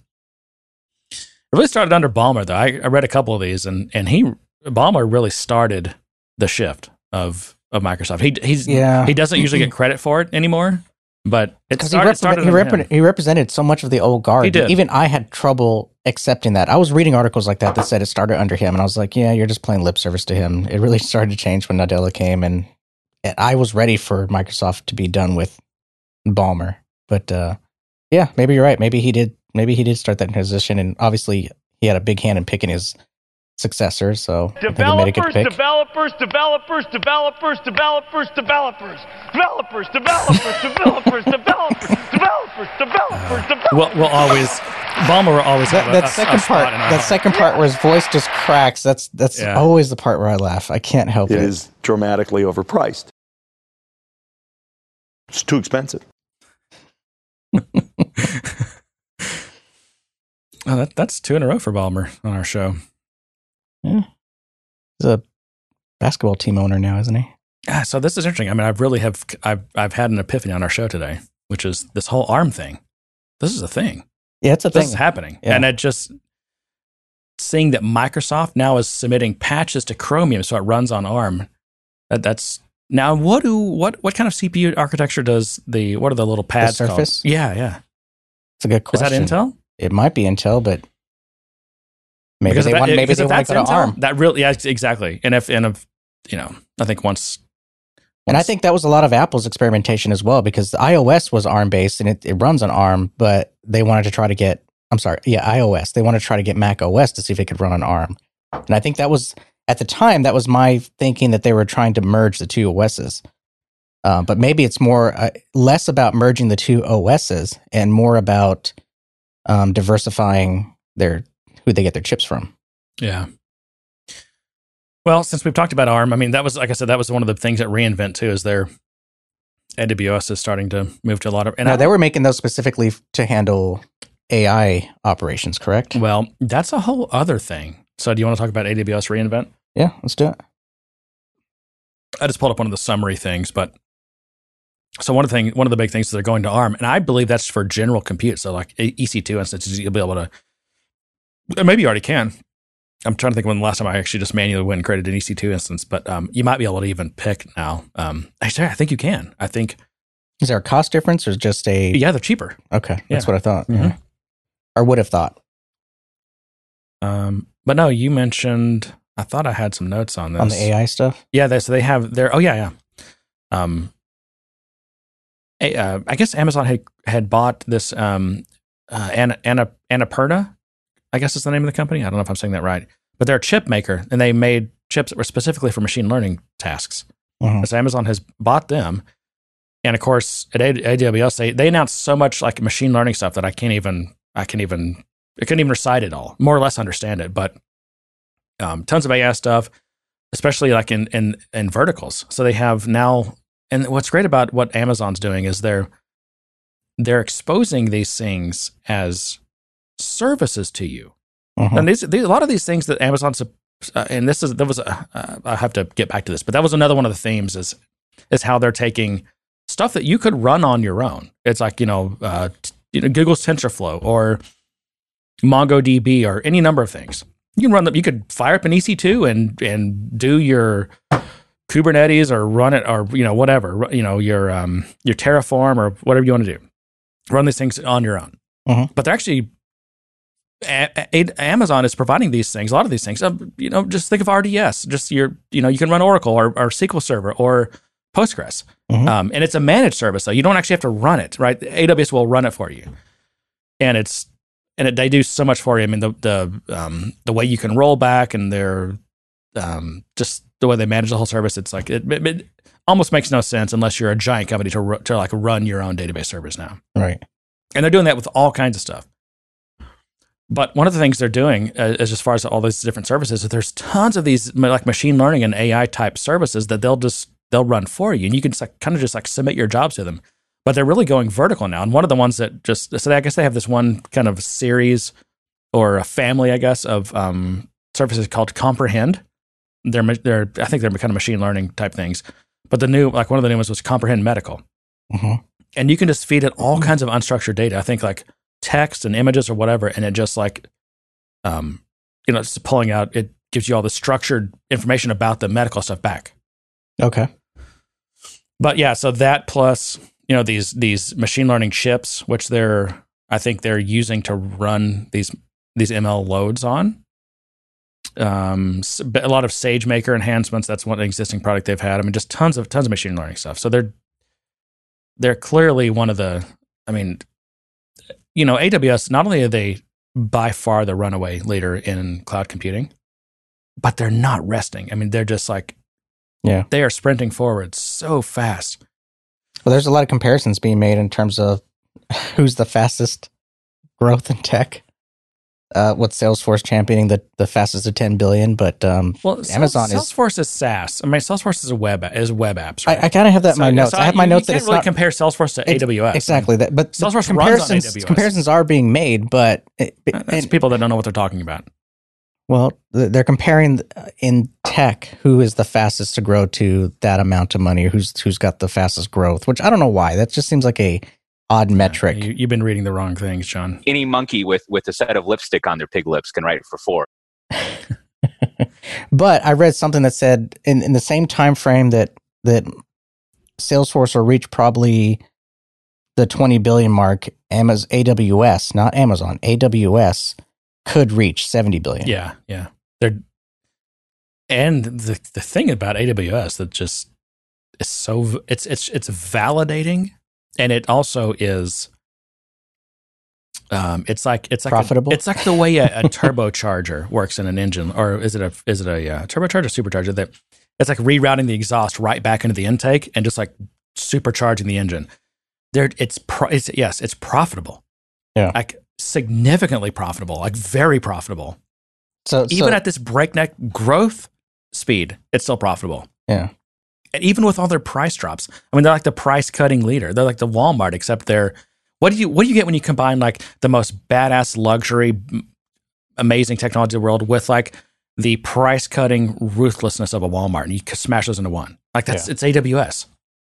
It really started under Ballmer though. I, I read a couple of these, and and he Ballmer really started the shift of of Microsoft. He he's Yeah. he doesn't usually get credit for it anymore, but it Because started, he, started he, him. he represented so much of the old guard. He did. Even I had trouble accepting that. I was reading articles like that that said it started under him, and I was like, "Yeah, you're just playing lip service to him." It really started to change when Nadella came, and I was ready for Microsoft to be done with Ballmer. But uh, yeah, maybe you're right. Maybe he did. Maybe he did start that transition, and obviously he had a big hand in picking his successor. So I think he made a good Developers, developers, developers, developers, developers, developers, developers, developers, developers, developers, developers, developers, developers. We'll, we'll always Ballmer will always That, have that a- a second part, that second part where his voice just cracks. That's that's always the part where I laugh. I can't help It it. is dramatically overpriced. It's too expensive. Oh, that, that's two in a row for Ballmer on our show. Yeah. He's a basketball team owner now, isn't he? Yeah, so this is interesting. I mean, I've really have I've I've had an epiphany on our show today, which is this whole ARM thing. This is a thing. Yeah, it's a This thing. is happening, Yeah. and it just seeing that Microsoft now is submitting patches to Chromium so it runs on ARM. That, that's now what do what what kind of CPU architecture does the what are the little pads called? Surface? Yeah, yeah. It's a good question. Is that. Intel? It might be Intel, but maybe Because they that- want maybe they want to go to ARM. That really, yeah, exactly. And if and if you know, I think once, And I think that was a lot of Apple's experimentation as well, because the iOS was ARM based and it, it runs on ARM, but they wanted to try to get I'm sorry, yeah, iOS. They wanted to try to get Mac OS to see if it could run on ARM. And I think that was at the time that was my thinking that they were trying to merge the two OSs. Um, but maybe it's more uh, less about merging the two OSs and more about um, diversifying their who they get their chips from. Yeah. Well, since we've talked about ARM, I mean, that was like I said, that was one of the things that reInvent too is their AWS is starting to move to a lot of. And no, I- they were making those specifically to handle AI operations, correct? well, that's a whole other thing. So, do you want to talk about AWS reInvent? Yeah, let's do it. I just pulled up one of the summary things, but so one of the thing, one of the big things is they're going to ARM, and I believe that's for general compute. So, like E- EC2 instances, you'll be able to. Maybe you already can. I'm trying to think when the last time I actually just manually went and created an EC2 instance, but um, you might be able to even pick now. Um, actually, I think you can. I think Is there a cost difference or just a? yeah, they're cheaper. Okay, that's Yeah. what I thought. Mhm. Yeah. Or would have thought. Um, but no, you mentioned. I thought I had some notes on this on the AI stuff. Yeah, they, so they have their. Oh yeah, yeah. Um, a- uh, I guess Amazon had had bought this um, uh, Anna, Anna, Annapurna. I guess is the name of the company. I don't know if I'm saying that right, but they're a chip maker, and they made chips that were specifically for machine learning tasks. Mhm. So Amazon has bought them, and of course at AWS they they announced so much like machine learning stuff that I can't even I can't even I couldn't even recite it all, more or less understand it, but um, tons of AI stuff, especially like in in in verticals. So they have now, and what's great about what Amazon's doing is they're they're exposing these things as services to you. Mhm. And these, these, a lot of these things that Amazon's, uh, and this is, there was, a, uh, I have to get back to this, but that was another one of the themes is, is how they're taking stuff that you could run on your own. It's like, you know, uh, t- you know Google's TensorFlow or MongoDB or any number of things. You can run them, you could fire up an EC2 and, and do your Kubernetes or run it or, you know, whatever, you know, your, um, your Terraform or whatever you want to do. Run these things on your own. Mhm. But they're actually a- a- Amazon is providing these things, a lot of these things. Um, you know, just think of RDS. Just your, you know, you can run Oracle or, or SQL Server or Postgres. Mhm. Um, and it's a managed service, so You don't actually have to run it, right? AWS will run it for you, and it's and it, they do so much for you. I mean, the the um, the way you can roll back and their um, just the way they manage the whole service. It's like it, it, it almost makes no sense unless you're a giant company to to like run your own database service now. Right. And they're doing that with all kinds of stuff. But one of the things they're doing, uh, is as far as all these different services, is there's tons of these like machine learning and AI type services that they'll just they'll run for you, and you can just like, kind of just like submit your jobs to them. But they're really going vertical now. And one of the ones that just so I guess they have this one kind of series or a family, I guess, of um, services called Comprehend. They're they're I think they're kind of machine learning type things. But the new like one of the new ones was Comprehend Medical hmm and you can just feed it all kinds of unstructured data. I think like text and images or whatever, and it just like, um, you know, it's pulling out. It gives you all the structured information about the medical stuff back. Okay. But yeah, so that plus you know these these machine learning chips, which they're I think they're using to run these these ML loads on. Um, a lot of SageMaker enhancements. That's one existing product they've had. I mean, just tons of tons of machine learning stuff. So they're they're clearly one of the. I mean, you know, AWS. Not only are they by far the runaway leader in cloud computing, but they're not resting. I mean, they're just like Yeah. they are sprinting forward so fast. Well, there's a lot of comparisons being made in terms of who's the fastest growth in tech. Uh, what Salesforce championing the, the fastest to 10 billion, but um, Well, Amazon Sales- is- Salesforce is SaaS. I mean, Salesforce is a web is web apps. Right? I, I kind of have that in my notes. so I have my you- notes You that can't it's really not compare Salesforce to Ex- AWS. exactly that, but Salesforce runs on comparisons AWS. comparisons are being made, but it, That's and- people that don't know what they're talking about. Well, they're comparing uh, in tech who is the fastest to grow to that amount of money, who's who's got the fastest growth. Which I don't know why. That just seems like a odd metric. You, you've been reading the wrong things, John. Any monkey with, with a set of lipstick on their pig lips can write it for four. But I read something that said in, in the same time frame that that Salesforce will reach probably the 20 billion mark, Amaz AWS, not Amazon, AWS could reach 70 billion. Yeah, yeah. They're and the the thing about AWS that just is so it's it's it's validating, and it also is. Um, it's like it's like a- Profitable? it's like the way a, a turbocharger works in an engine, or is it a is it a uh, turbocharger, supercharger? That it's like rerouting the exhaust right back into the intake and just like supercharging the engine. There, it's pro, it's yes, it's profitable. Yeah. like significantly profitable, like very profitable So, even so at this breakneck growth speed, it's still profitable. yeah. And even with all their price drops, I mean, they're like the price cutting leader. They're like the Walmart, except they're what do you what do you get when you combine like the most badass luxury, amazing technology in the world with like the price cutting ruthlessness of a Walmart, and you smash those into one. Like that's it's AWS.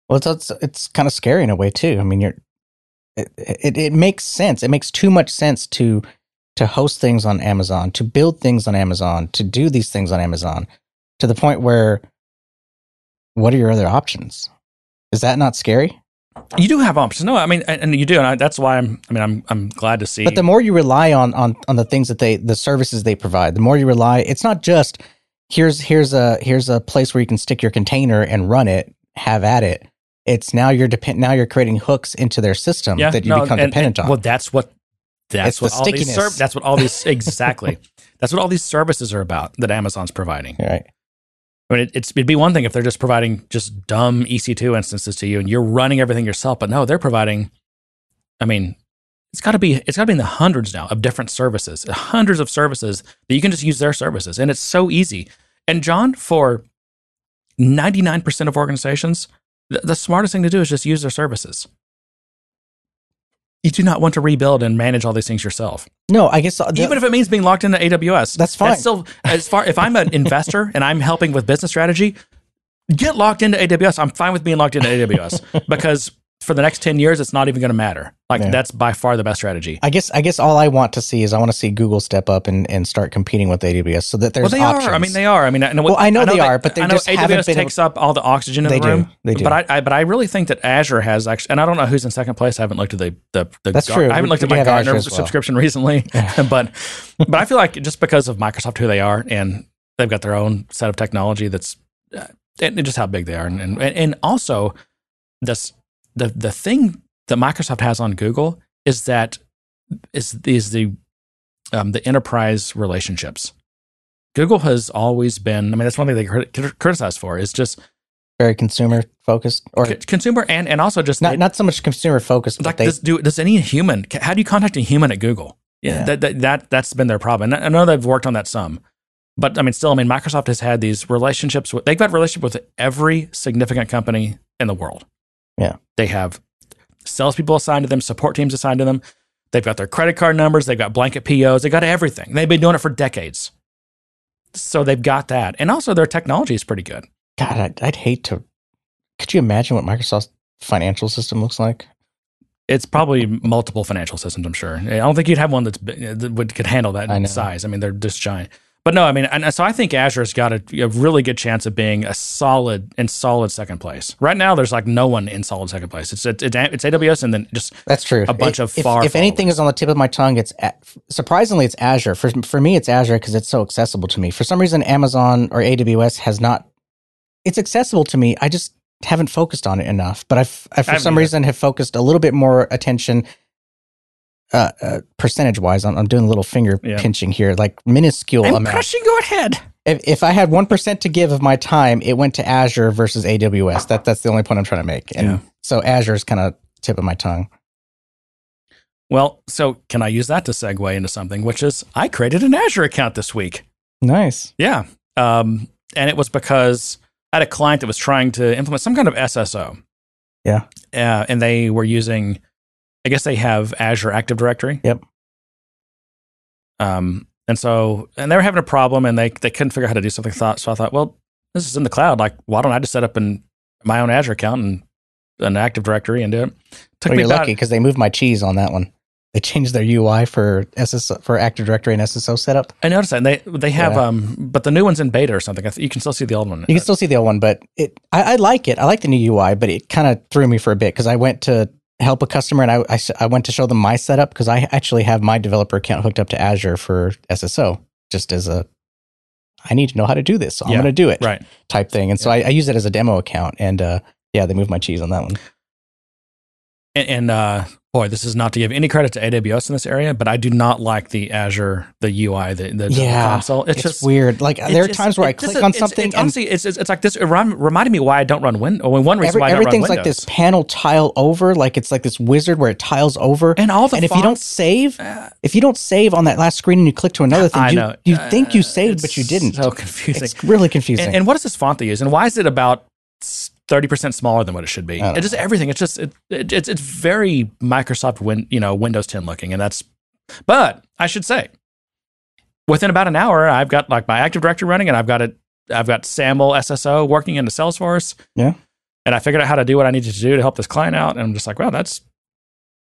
Well, it's it's, it's kind of scary in a way too. I mean, you're it, it it makes sense. It makes too much sense to to host things on Amazon, to build things on Amazon, to do these things on Amazon, to the point where what are your other options? Is that not scary? You do have options. No, I mean, and, and you do, and I, that's why I'm. I mean, I'm I'm glad to see. But the more you rely on on on the things that they the services they provide, the more you rely. It's not just here's here's a here's a place where you can stick your container and run it, have at it. It's now you're depend now you're creating hooks into their system that you no, become and- dependent and- on. Well, that's what that's It's what all these stickiness. that's what all these exactly. that's what all these services are about that Amazon's providing. right. I mean, it, it's it'd be one thing if they're just providing just dumb EC2 instances to you and you're running everything yourself, but no, they're providing. I mean, it's got to be it's got to be in the hundreds now of different services, hundreds of services that you can just use their services, and it's so easy. And John, for ninety nine percent of organizations, the, the smartest thing to do is just use their services. You do not want to rebuild and manage all these things yourself No, I guess uh, the, even if it means being locked into AWS. That's fine. still as far if I'm an investor and I'm helping with business strategy, get locked into AWS. I'm fine with being locked into AWS because for the next 10 years it's not even going to matter. Like Yeah. that's by far the best strategy. I guess I guess all I want to see is I want to see Google step up and, and start competing with AWS so that there's well, they options. are. I mean, they are. I mean, I know, Well, I know they are, but they I know just haven't AWS takes up all the oxygen in They the do. room. They do. But I, I, but I really think that Azure has actually, and I don't know who's in second place. I haven't looked at the the. the That's Gar- true. I haven't looked we at my Gartner well. subscription recently, but but I feel like just because of Microsoft who they are and they've got their own set of technology that's uh, and just how big they are, and and, and also this the the thing that Microsoft has on Google is that is is the um, the enterprise relationships. Google has always been. I mean, that's one thing they crit- criticize for is just Very consumer focused, or consumer and and also just not it- not so much consumer focused, but like they does do does any human how do you contact a human at Google? Yeah, Yeah. That, that that that's been their problem. And I know they've worked on that some, but I mean, still, I mean, Microsoft has had these relationships with they've got relationship with every significant company in the world. Yeah. they have salespeople assigned to them, support teams assigned to them. They've got their credit card numbers, they've got blanket POs, they've got everything. They've been doing it for decades. So they've got that, and also their technology is pretty good. God, I'd, I'd hate to. Could you imagine what Microsoft's financial system looks like? It's probably multiple financial systems. I'm sure. I don't think you'd have one that's that would could handle that I size. I mean, they're just giant. But no, I mean, and so I think Azure's got a, a really good chance of being a solid in solid second place. Right now, there's like no one in solid second place. It's it's, it's AWS and then just That's true. A bunch If- of far If anything is on the tip of my tongue, it's surprisingly it's Azure. For for me, it's Azure because it's so accessible to me. For some reason, Amazon or AWS has not. It's accessible to me. I just haven't focused on it enough. But I've, I, for some either. reason, have focused a little bit more attention. Uh, uh, percentage wise, I'm, I'm doing a little finger Yeah. pinching here, like minuscule I'm amount. crushing your head. If, if I had one percent to give of my time, it went to Azure versus AWS. That that's the only point I'm trying to make. And Yeah. so Azure is kind of tip of my tongue. Well, so can I use that to segue into something, which is I created an Azure account this week. Nice. Yeah. Um, and it was because I had a client that was trying to implement some kind of SSO. Yeah. Uh, and they were using, I guess they have Azure Active Directory. Yep. Um, and so, and they were having a problem and they, they couldn't figure out how to do something. Thought, so I thought, well, this is in the cloud. Like, why don't I just set up in my own Azure account and an Active Directory and do it? Took Well, me you're about, lucky because they moved my cheese on that one. They changed their UI for SSO for Active Directory and SSO setup. I noticed that. And they, they have, Yeah. um, but the new one's in beta or something. I th- you can still see the old one. You can still see the old one, but it I, I like it. I like the new UI, but it kind of threw me for a bit because I went to help a customer and I I went to show them my setup because I actually have my developer account hooked up to Azure for SSO just as a I need to know how to do this, so I'm Yeah, going to do it right. type thing. And so I, I use it as a demo account, and uh, yeah, they moved my cheese on that one. And, and uh, boy, this is not to give any credit to AWS in this area, but I do not like the Azure, the UI, the, the Yeah, console. It's, It's, just weird. Like there are just- times where I it just- click on it's- something It's, and honestly, it's, it's, like this. It rem- reminded me why I don't run Windows. Well, one reason every, why I don't run everything's Windows. like this panel tile over, like it's like this wizard where it tiles over. and all the and if you don't save, uh, if you don't save on that last screen and you click to another thing, I you, know. you think you Uh, saved, but you didn't. So confusing. it's really confusing. And, and what is this font they use? And why is it about thirty percent smaller than what it should be? It's just everything. It's just it, it, it's it's very Microsoft Win, you know Windows 10 looking, and that's. But I should say, within about an hour, I've got like my Active Directory running, and I've got it. I've got SAML SSO working into Salesforce. Yeah. And I figured out how to do what I needed to do to help this client out, and I'm just like, wow, that's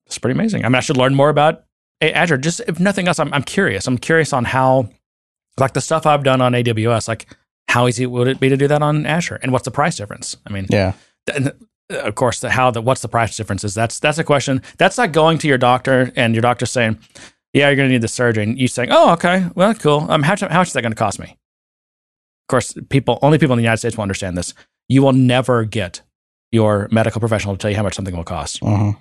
that's pretty amazing. I mean, I should learn more about Azure. Just if nothing else, I'm I'm curious. I'm curious on how, like the stuff I've done on AWS, like how easy would it be to do that on Azure, and what's the price difference? I mean, yeah, th- of course, the how the what's the price difference is that's that's a question. That's like going to your doctor and your doctor saying, "Yeah, you're going to need the surgery," and you saying, "Oh, okay, well, cool. Um, how, how much is that going to cost me?" Of course, people only people in the United States will understand this. You will never get your medical professional to tell you how much something will cost. mhm, it-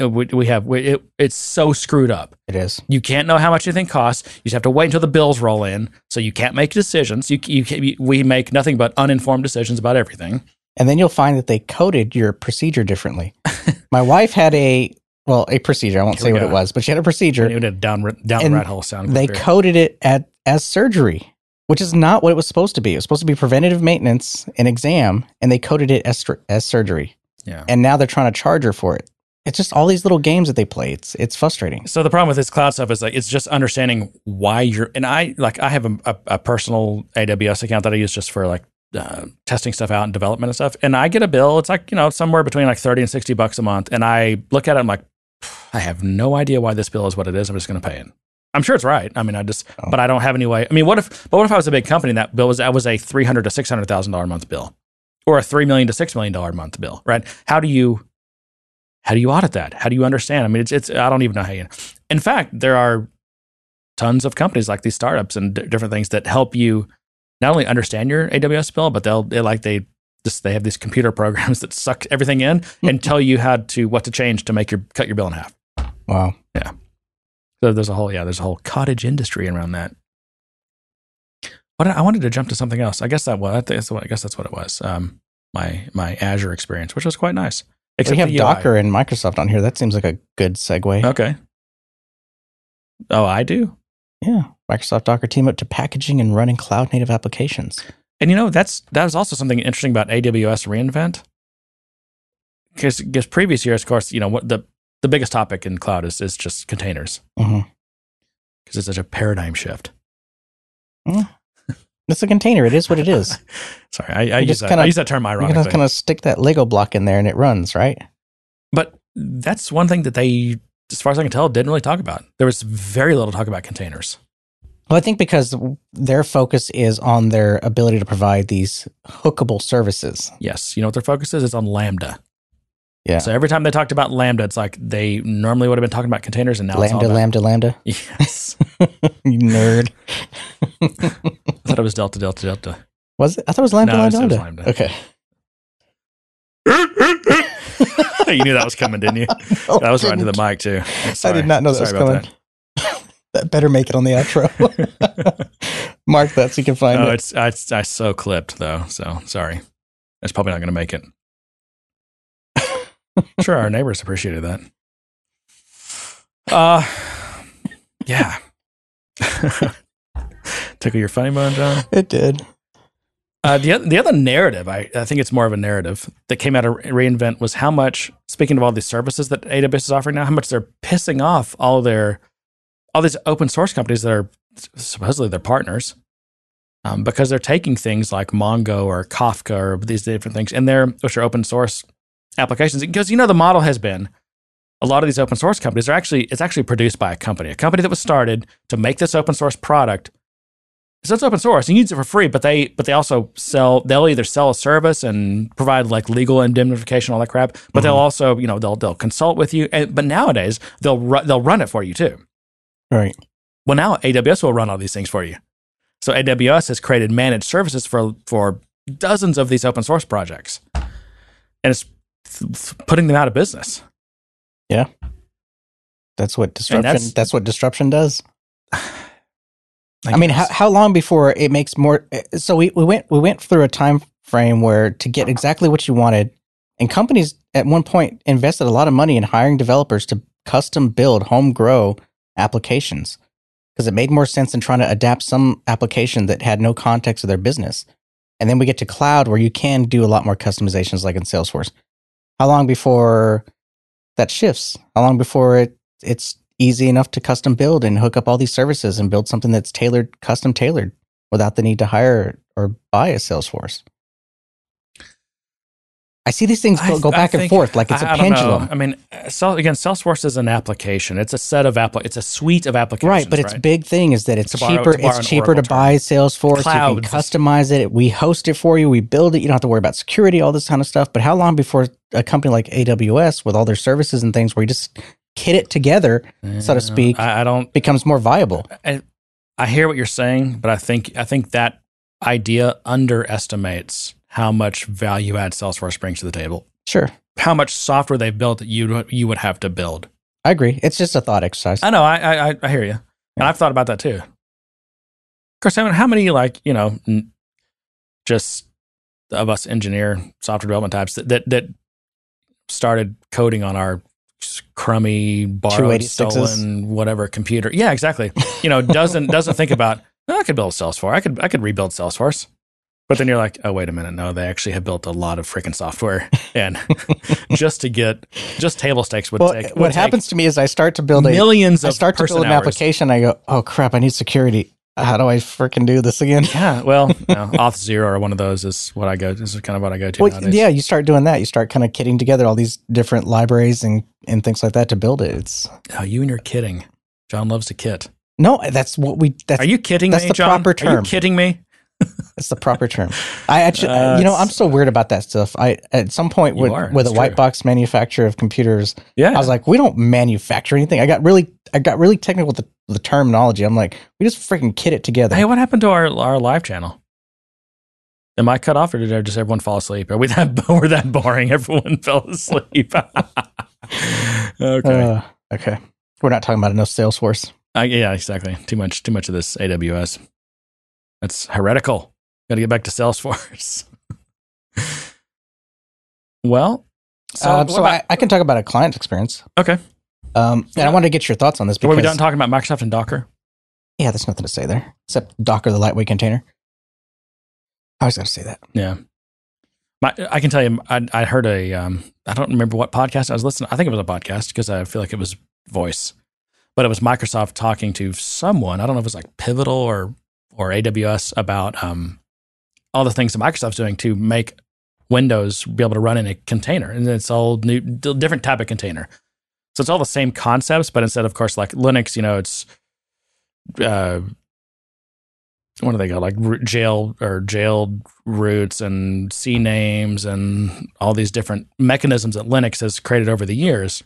Uh, we, we have we, it, it's so screwed up. it is. You can't know how much anything costs. You just have to wait until the bills roll in, so you can't make decisions. You, you, we make nothing but uninformed decisions about everything. And then you'll find that they coded your procedure differently. My wife had a well, a procedure. I won't Here say what go. it was, but she had a procedure. It did down down rat hole sound. They clear. coded it at as surgery, which is not what it was supposed to be. It was supposed to be preventative maintenance, and exam, and they coded it as as surgery. yeah. And now they're trying to charge her for it. It's just all these little games that they play. It's it's frustrating. So the problem with this cloud stuff is like it's just understanding why you're and I like I have a, a, a personal AWS account that I use just for like uh, testing stuff out and development and stuff. And I get a bill. It's like you know somewhere between like thirty and sixty bucks a month. And I look at it. I'm like, I have no idea why this bill is what it is. I'm just going to pay it. I'm sure it's right. I mean, I just, Oh. but I don't have any way. I mean, what if? But what if I was a big company and that bill was that was a three hundred to six hundred thousand dollar month bill, or a three million to six million dollar month bill, right? How do you how do you audit that? How do you understand? I mean, it's, it's I don't even know how you. In fact, there are tons of companies like these startups and d- different things that help you not only understand your AWS bill, but they'll they like they Just they have these computer programs that suck everything in and tell you how to what to change to make your cut your bill in half. Wow. Yeah. So there's a whole yeah, there's a whole cottage industry around that. What I wanted to jump to something else. I guess that was I, that's what, I guess that's what it was. Um, my my Azure experience, which was quite nice. We have. Docker and Microsoft on here. That seems like a good segue. Okay. Oh, I do. Yeah. Microsoft Docker team up to packaging and running cloud native applications. And you know that's that was also something interesting about AWS reInvent. Because because previous years, of course, you know what the the biggest topic in cloud is is just containers mm-hmm. because it's such a paradigm shift. It's a container. It is what it is. Sorry, I, I use that. kinda- I use that term ironically. gonna kind of stick that Lego block in there and it runs, right? But that's one thing that they, as far as I can tell, didn't really talk about. There was very little talk about containers. Well, I think because their focus is on their ability to provide these hookable services. Yes, you know what their focus is? It's on Lambda. Yeah. So every time they talked about Lambda, it's like they normally would have been talking about containers, and now it's all lambda, lambda, lambda. Yes, you nerd. I thought it was Delta, Delta, Delta. Was it? I thought it was lambda, No, it was- lambda, it was lambda. lambda. Okay. you knew that was coming, didn't you? No, That was right to the mic too. I did not know that was Sorry about coming. That better make it on the outro. Mark that so you can find No, it. it's I, it's I so clipped though. So sorry. It's probably not going to make it. sure, our neighbors appreciated that. Uh, yeah. Tickle your funny bone, John. It did. Uh, the the other narrative, I, I think it's more of a narrative that came out of reInvent was how much. Speaking of all these services that AWS is offering now, how much they're pissing off all their all these open source companies that are supposedly their partners, um, because they're taking things like Mongo or Kafka or these different things, and they're which are open source applications. Because you know the model has been a lot of these open source companies are actually it's actually produced by a company, a company that was started to make this open source product so it's open source and you use it for free, but they but they also sell they'll either sell a service and provide like legal indemnification, all that crap. But they'll mm-hmm. also you know they'll they'll consult with you. And, but nowadays they'll ru- they'll run it for you too. Right. Well, now AWS will run all these things for you. So AWS has created managed services for for dozens of these open source projects, and it's putting them out of business. That's what disruption. that's- That's, what disruption does. I I mean, how, how long before it makes more? Eh, so we, we went we went through a time frame where to get exactly what you wanted, and companies at one point invested a lot of money in hiring developers to custom build, home grow applications because it made more sense than trying to adapt some application that had no context of their business. And then we get to cloud where you can do a lot more customizations, like in Salesforce. How long before that shifts? How long before it it's easy enough to custom build and hook up all these services and build something that's tailored, custom tailored without the need to hire or buy a Salesforce. I see these things go, I- go I back and forth like it's a I don't know. pendulum. I mean, again, Salesforce is an application. It's a set of appli- It's a suite of applications. Right, but its big thing is that it's To cheaper. to borrow it's an cheaper Oracle to term. buy Salesforce. You can customize it. We host it for you. We build it. You don't have to worry about security, all this kind of stuff. But how long before a company like AWS, with all their services and things, where you just kit it together, so to speak, I, I don't. becomes more viable? I, I hear what you're saying, but I think I think that idea underestimates how much value add Salesforce brings to the table. Sure, How much software they've built that you you would have to build. I agree. It's just a thought exercise. I know. I I, I hear you, and I've thought about that too. Of course, I mean, how many like you know, n- just of us engineer software development types that that, that started coding on our crummy, borrowed, 286s? stolen, whatever computer. Yeah, exactly. You know, doesn't doesn't think about "Oh, I could build Salesforce. I could I could rebuild Salesforce. But then you're like, oh wait a minute, no, they actually have built a lot of freaking software, and just to get just table stakes would Well, take. what take happens to me is I start to build a millions I of start to build an hours. application. I go, oh crap, I need security. How do I freaking do this again? Yeah, well, you know, Auth Zero or one of those is what I go. This is kind of what I go to Well, nowadays. yeah, you start doing that. You start kind of kidding together all these different libraries and, and things like that to build it. It's Oh, you and your kidding. John loves to kit. no, that's what we. That's Are you kidding that's me, the John? proper Are you kidding me? That's the proper term. I actually, Uh, you know, I'm so weird about that stuff. I at some point with are. with a white true. box manufacturer of computers, Yeah. I was like, we don't manufacture anything. I got really, I got really technical with the, the terminology. I'm like, we just freaking kit it together. hey, what happened to our our live channel? Am I cut off, or did just everyone fall asleep? Are we that we're that boring? Everyone fell asleep. okay. Uh, okay. We're not talking about enough Salesforce. Uh, yeah, exactly. Too much. Too much of this AWS. That's heretical. Got to get back to Salesforce. well, so, Uh, so about- I, I can talk about a client experience. okay. Um, and I wanted to get your thoughts on this So are we done talking about Microsoft and Docker? yeah, there's nothing to say there except Docker, the lightweight container. I always got to say that. Yeah. My, I can tell you, I, I heard a, um, I don't remember what podcast I was listening. I think it was a podcast because I feel like it was voice, but it was Microsoft talking to someone. I don't know if it was like Pivotal or or AWS about um, all the things that Microsoft's doing to make Windows be able to run in a container, and it's all new, different type of container. So it's all the same concepts, but instead, of course, like Linux, you know, it's uh, what do they got like jail or jailed roots and C names and all these different mechanisms that Linux has created over the years.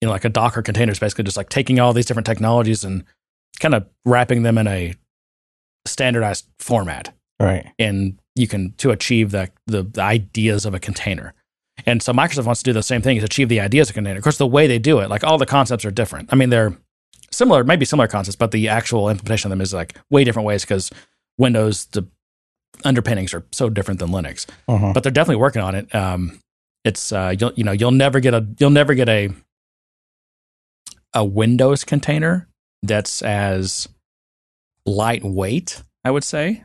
You know, like a Docker container is basically just like taking all these different technologies and kind of wrapping them in a standardized format Right. and you can to achieve the, the the ideas of a container. And so Microsoft wants to do the same thing is achieve the ideas of a container. Of course, the way they do it, like all the concepts are different. I mean, they're similar, maybe similar concepts, but the actual implementation of them is like way different ways because Windows the underpinnings are so different than Linux. Uh-huh. But they're definitely working on it. Um, it's uh, you'll you know you'll never get a you'll never get a a Windows container that's as lightweight. I would say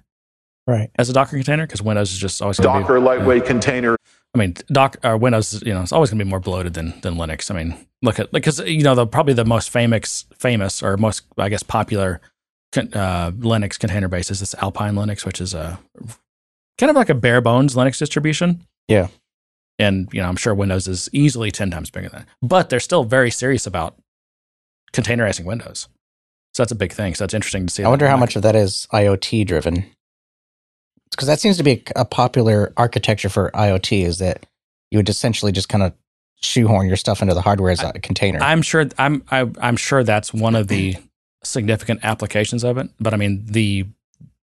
Right. as a Docker container because Windows is just always going to be. Docker lightweight container. I mean, Doc or Windows, you know, it's always going to be more bloated than than Linux. I mean, look at because you know the probably the most famous famous or most I guess popular con- uh, Linux container base is this Alpine Linux, which is a kind of like a bare bones Linux distribution. Yeah. and you know I'm sure Windows is easily ten times bigger than, that. but they're still very serious about containerizing Windows. So that's a big thing. So that's interesting to see. I wonder how much of that is IoT driven. Because that seems to be a, popular architecture for IoT is that you would essentially just kind of shoehorn your stuff into the hardware as a container. I'm sure I'm I, I'm sure that's one of the significant applications of it. But I mean the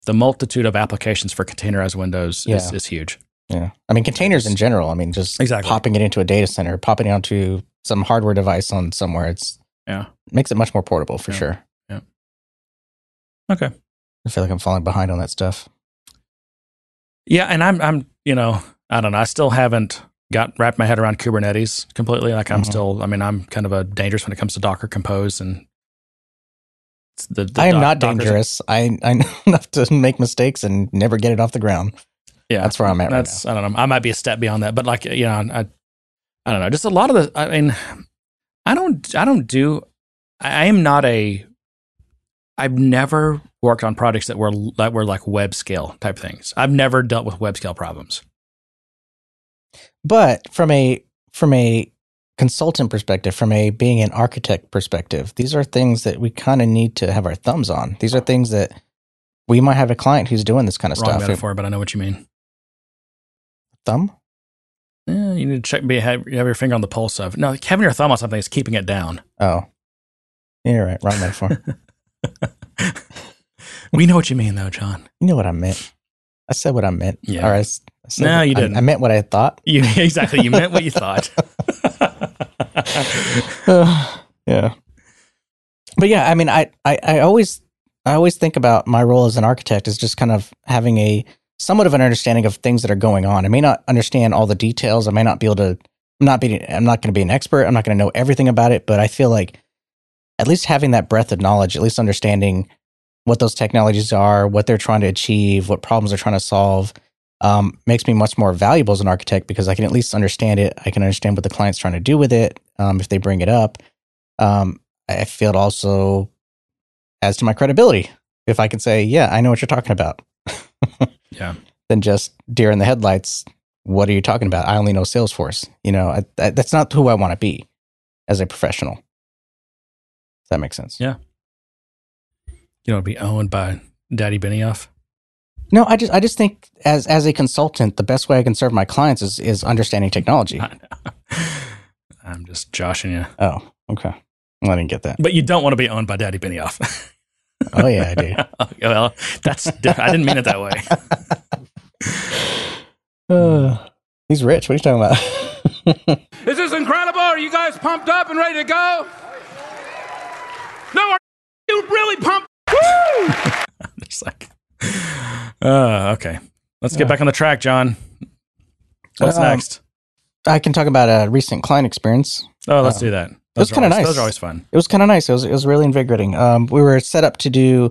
the multitude of applications for containerized Windows is, is huge. yeah. I mean, containers in general. I mean, just Exactly. popping it into a data center, popping it onto some hardware device on somewhere. It's Yeah. makes it much more portable for Yeah. sure. Okay. I feel like I'm falling behind on that stuff. Yeah, and I'm I'm you know I don't know I still haven't got wrapped my head around Kubernetes completely. Like I'm Mhm. still I mean I'm kind of a dangerous when it comes to Docker Compose and the, the I am doc- not Docker's- dangerous. I I know enough to make mistakes and never get it off the ground. Yeah, That's where I'm at right That's I don't know. I might be a step beyond that, but like you know, I I don't know. Just a lot of the. I mean, I don't I don't do. I am not a. I've never worked on projects that were that were like web scale type things. I've never dealt with web scale problems. But from a from a consultant perspective, from a being an architect perspective, these are things that we kind of need to have our thumbs on. These are things that we might have a client who's doing this kind of Wrong stuff. metaphor, but I know what you mean. Thumb? Yeah, you need to check. Be have, have your finger on the pulse of. No, having your thumb on something is keeping it down. Oh, yeah, you're right. Wrong metaphor. we know what you mean, though, John. you know what I meant. I said what I meant. Yeah. Or I, I said No, you didn't. I, meant what I thought. You exactly. You meant what you thought. yeah. But yeah, I mean, I, I, I always, I always think about my role as an architect as just kind of having a somewhat of an understanding of things that are going on. I may not understand all the details. I may not be able to, I'm not be, I'm not going to be an expert. I'm not going to know everything about it, but I feel like at least having that breadth of knowledge, at least understanding what those technologies are, what they're trying to achieve, what problems they're trying to solve, um, makes me much more valuable as an architect because I can at least understand it. I can understand what the client's trying to do with it um, if they bring it up. Um, I feel it also adds to my credibility if I can say, "Yeah, I know what you're talking about." Yeah. Than just deer in the headlights. What are you talking about? I only know Salesforce. You know, I, I, that's not who I want to be as a professional. Does that makes sense? Yeah. You don't want to be owned by Daddy Benioff? No, I just I just think as as a consultant, the best way I can serve my clients is is understanding technology. I know. I'm just joshing you. Oh, okay. Well, I didn't get that. But you don't want to be owned by Daddy Benioff. Oh yeah, I do. well, that's I didn't mean it that way. Uh, he's rich. What are you talking about? this Is this incredible? Are you guys pumped up and ready to go? No, are you really pumped? Just like, uh, okay. Let's get back on the track, John. What's Um, next? I can talk about a recent client experience. Oh, let's uh, do that. It was are kinda always- nice. Those are always fun. It was kind of nice. It was it was really invigorating. Um, we were set up to do,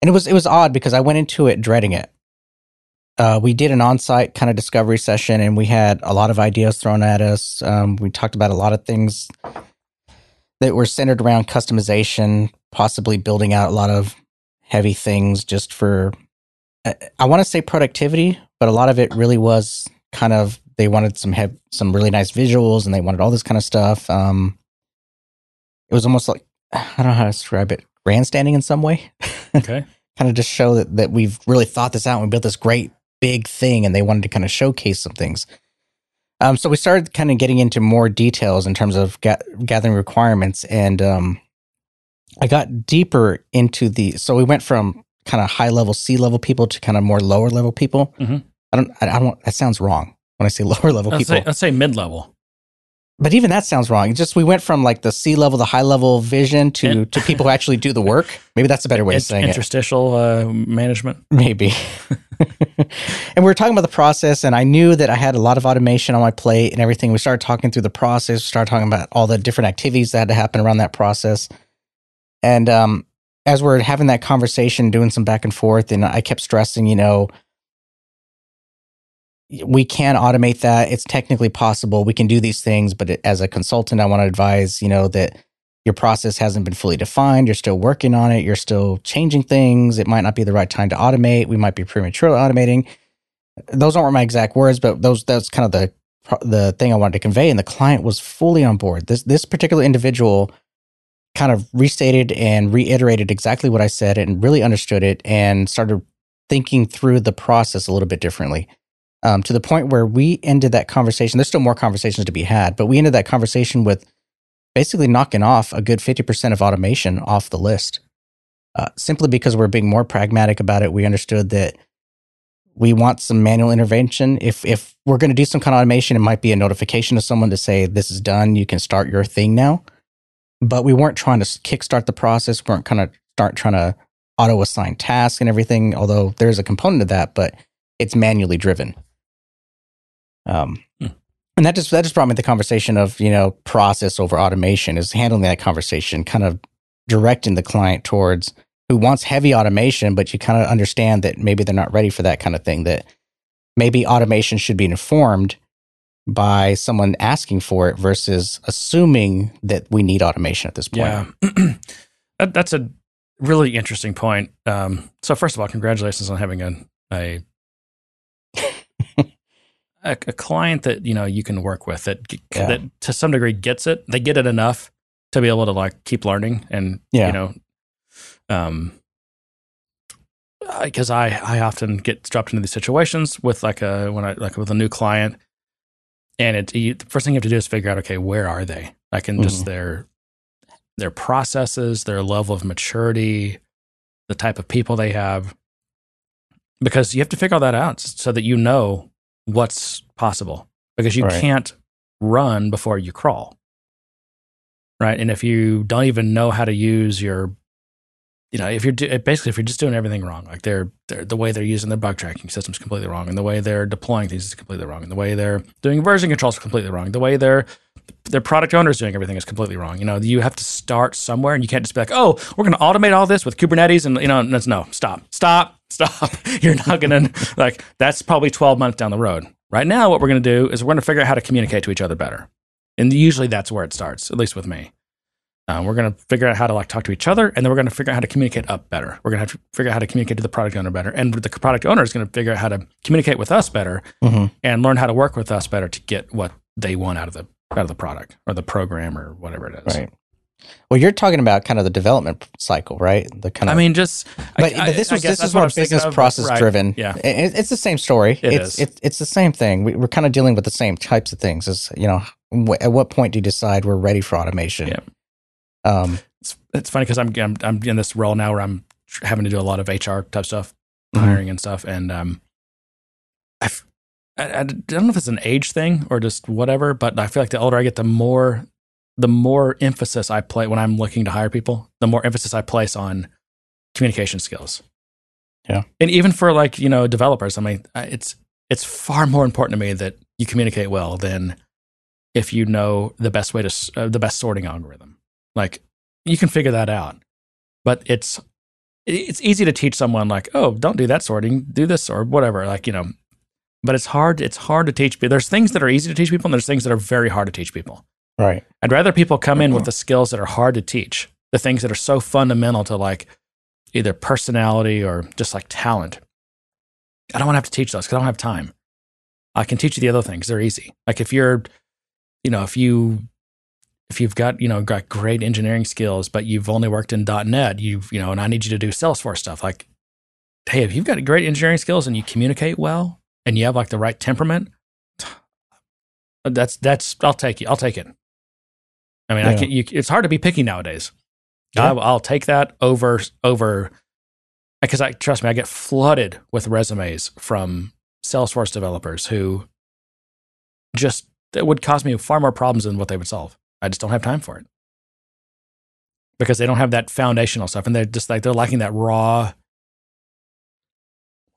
and it was it was odd because I went into it dreading it. Uh, we did an on-site kind of discovery session, and we had a lot of ideas thrown at us. Um, we talked about a lot of things that were centered around customization, possibly building out a lot of heavy things just for. I, I want to say productivity, but a lot of it really was kind of they wanted some hev- some really nice visuals, and they wanted all this kind of stuff. Um, it was almost like I don't know how to describe it, grandstanding in some way. Okay. kind of just show that, that we've really thought this out and we built this great big thing and they wanted to kind of showcase some things. Um, so we started kind of getting into more details in terms of ga- gathering requirements and um, I got deeper into the, so we went from kind of high level C level people to kind of more lower level people. Mhm. I don't, I, I don't, that sounds wrong when I say lower level Let's people say, let's say mid level. But even that sounds wrong. It's just we went from like the C level, the high level vision to to people who actually do the work. Maybe that's a better way of saying it. interstitial uh, management. Maybe. and we were talking about the process, and I knew that I had a lot of automation on my plate and everything. We started talking through the process, started talking about all the different activities that had to happen around that process. And um, as we're having that conversation, doing some back and forth, and I kept stressing, you know, we can automate that. It's technically possible. We can do these things, but as a consultant, I want to advise, you know, that your process hasn't been fully defined. You're still working on it. You're still changing things. It might not be the right time to automate. We might be premature automating. Those aren't my exact words, but those that's kind of the the thing I wanted to convey. And the client was fully on board. This this particular individual kind of restated and reiterated exactly what I said and really understood it and started thinking through the process a little bit differently. Um, to the point where we ended that conversation. There's still more conversations to be had, but we ended that conversation with basically knocking off a good 50% of automation off the list. Uh, simply because we're being more pragmatic about it. We understood that we want some manual intervention. If if we're going to do some kind of automation, it might be a notification to someone to say this is done. You can start your thing now. But we weren't trying to kickstart the process. We weren't kind of start trying to auto assign tasks and everything. Although there's a component of that, but it's manually driven. Um, Hmm. and that just that just brought me the conversation of you know process over automation is handling that conversation, kind of directing the client towards who wants heavy automation, but you kind of understand that maybe they're not ready for that kind of thing. That maybe automation should be informed by someone asking for it versus assuming that we need automation at this point. Yeah, that, that's a really interesting point. Um, so first of all, congratulations on having a a, a a client that you know you can work with that Yeah. that to some degree gets it. They get it enough to be able to like keep learning and Yeah. you know, um, because I I often get dropped into these situations with like a when I like with a new client, and it you, the first thing you have to do is figure out okay where are they like in just Mhm. their their processes, their level of maturity, the type of people they have, because you have to figure all that out so that you know what's possible. Because you Right. can't run before you crawl, right? And if you don't even know how to use your you know, if you're do, basically if you're just doing everything wrong, like they're, they're the way they're using their bug tracking system is completely wrong, and the way they're deploying things is completely wrong, and the way they're doing version controls is completely wrong, the way their their product owners doing everything is completely wrong. You know, you have to start somewhere, and you can't just be like, oh, we're going to automate all this with Kubernetes, and you know, that's no, stop, stop, stop. You're not going to like that's probably 12 months down the road. Right now, what we're going to do is we're going to figure out how to communicate to each other better, and usually that's where it starts, at least with me. Uh, we're going to figure out how to like talk to each other, and then we're going to figure out how to communicate up better. We're going to have to figure out how to communicate to the product owner better, and the product owner is going to figure out how to communicate with us better Mhm. and learn how to work with us better to get what they want out of the out of the product or the program or whatever it is. Right. Well, you're talking about kind of the development cycle, right? The kind of I mean, just but, I- but this I was guess this is more I business of, process right. driven. Yeah. It- it's the same story. It it's is. It's, it's the same thing. We, we're kind of dealing with the same types of things. Is you know, wh- at what point do you decide we're ready for automation? Yeah. Um, it's, it's funny because I'm, I'm I'm in this role now where I'm tr- having to do a lot of HR type stuff, Mhm. hiring and stuff, and um, I, I don't know if it's an age thing or just whatever, but I feel like the older I get, the more the more emphasis I play when I'm looking to hire people, the more emphasis I place on communication skills. Yeah. and even for like you know developers, I mean, it's it's far more important to me that you communicate well than if you know the best way to uh, the best sorting algorithm. Like you can figure that out, but it's it's easy to teach someone like, oh, don't do that sorting, do this or whatever. Like you know, but it's hard. It's hard to teach people. There's things that are easy to teach people, and there's things that are very hard to teach people. Right. I'd rather people come in with uh-huh. the skills that are hard to teach, the things that are so fundamental to like either personality or just like talent. I don't want to have to teach those because I don't have time. I can teach you the other things; they're easy. Like if you're, you know, if you if you've got you know got great engineering skills, but you've only worked in .NET, you've you know, and I need you to do Salesforce stuff. Like, hey, if you've got great engineering skills and you communicate well and you have like the right temperament, that's that's I'll take you. I'll take it. I mean, I Yeah. can. You, it's hard to be picky nowadays. Yeah. I, I'll take that over over because I trust me. I get flooded with resumes from Salesforce developers who just it would cause me far more problems than what they would solve. I just don't have time for it because they don't have that foundational stuff, and they're just like they're lacking that raw.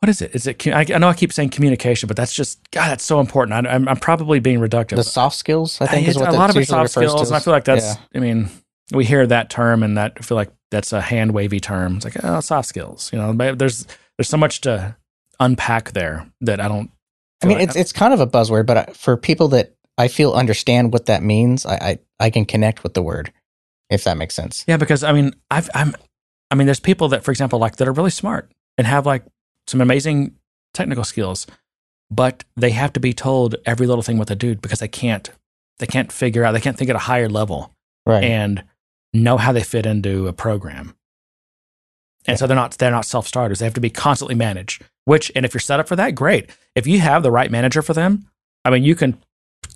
What is it? Is it? I, I know I keep saying communication, but that's just God. That's so important. I, I'm, I'm probably being reductive. The soft skills, I think, is what a lot of it's soft skills, and I feel like that's. Yeah. I mean, we hear that term, and that I feel like that's a hand wavy term. It's like oh, soft skills. You know, but there's there's so much to unpack there that I don't. I mean, like- it's it's kind of a buzzword, but I- for people that I feel understand what that means, I I, I can connect with the word, if that makes sense. Yeah, because I mean, I've, I'm, I mean, there's people that, for example, like that are really smart and have like some amazing technical skills, but they have to be told every little thing what to do because they can't, they can't figure out, they can't think at a higher level Right. and know how they fit into a program. And so they're not they're not self starters. They have to be constantly managed. Which, and if you're set up for that, great. If you have the right manager for them, I mean, you can,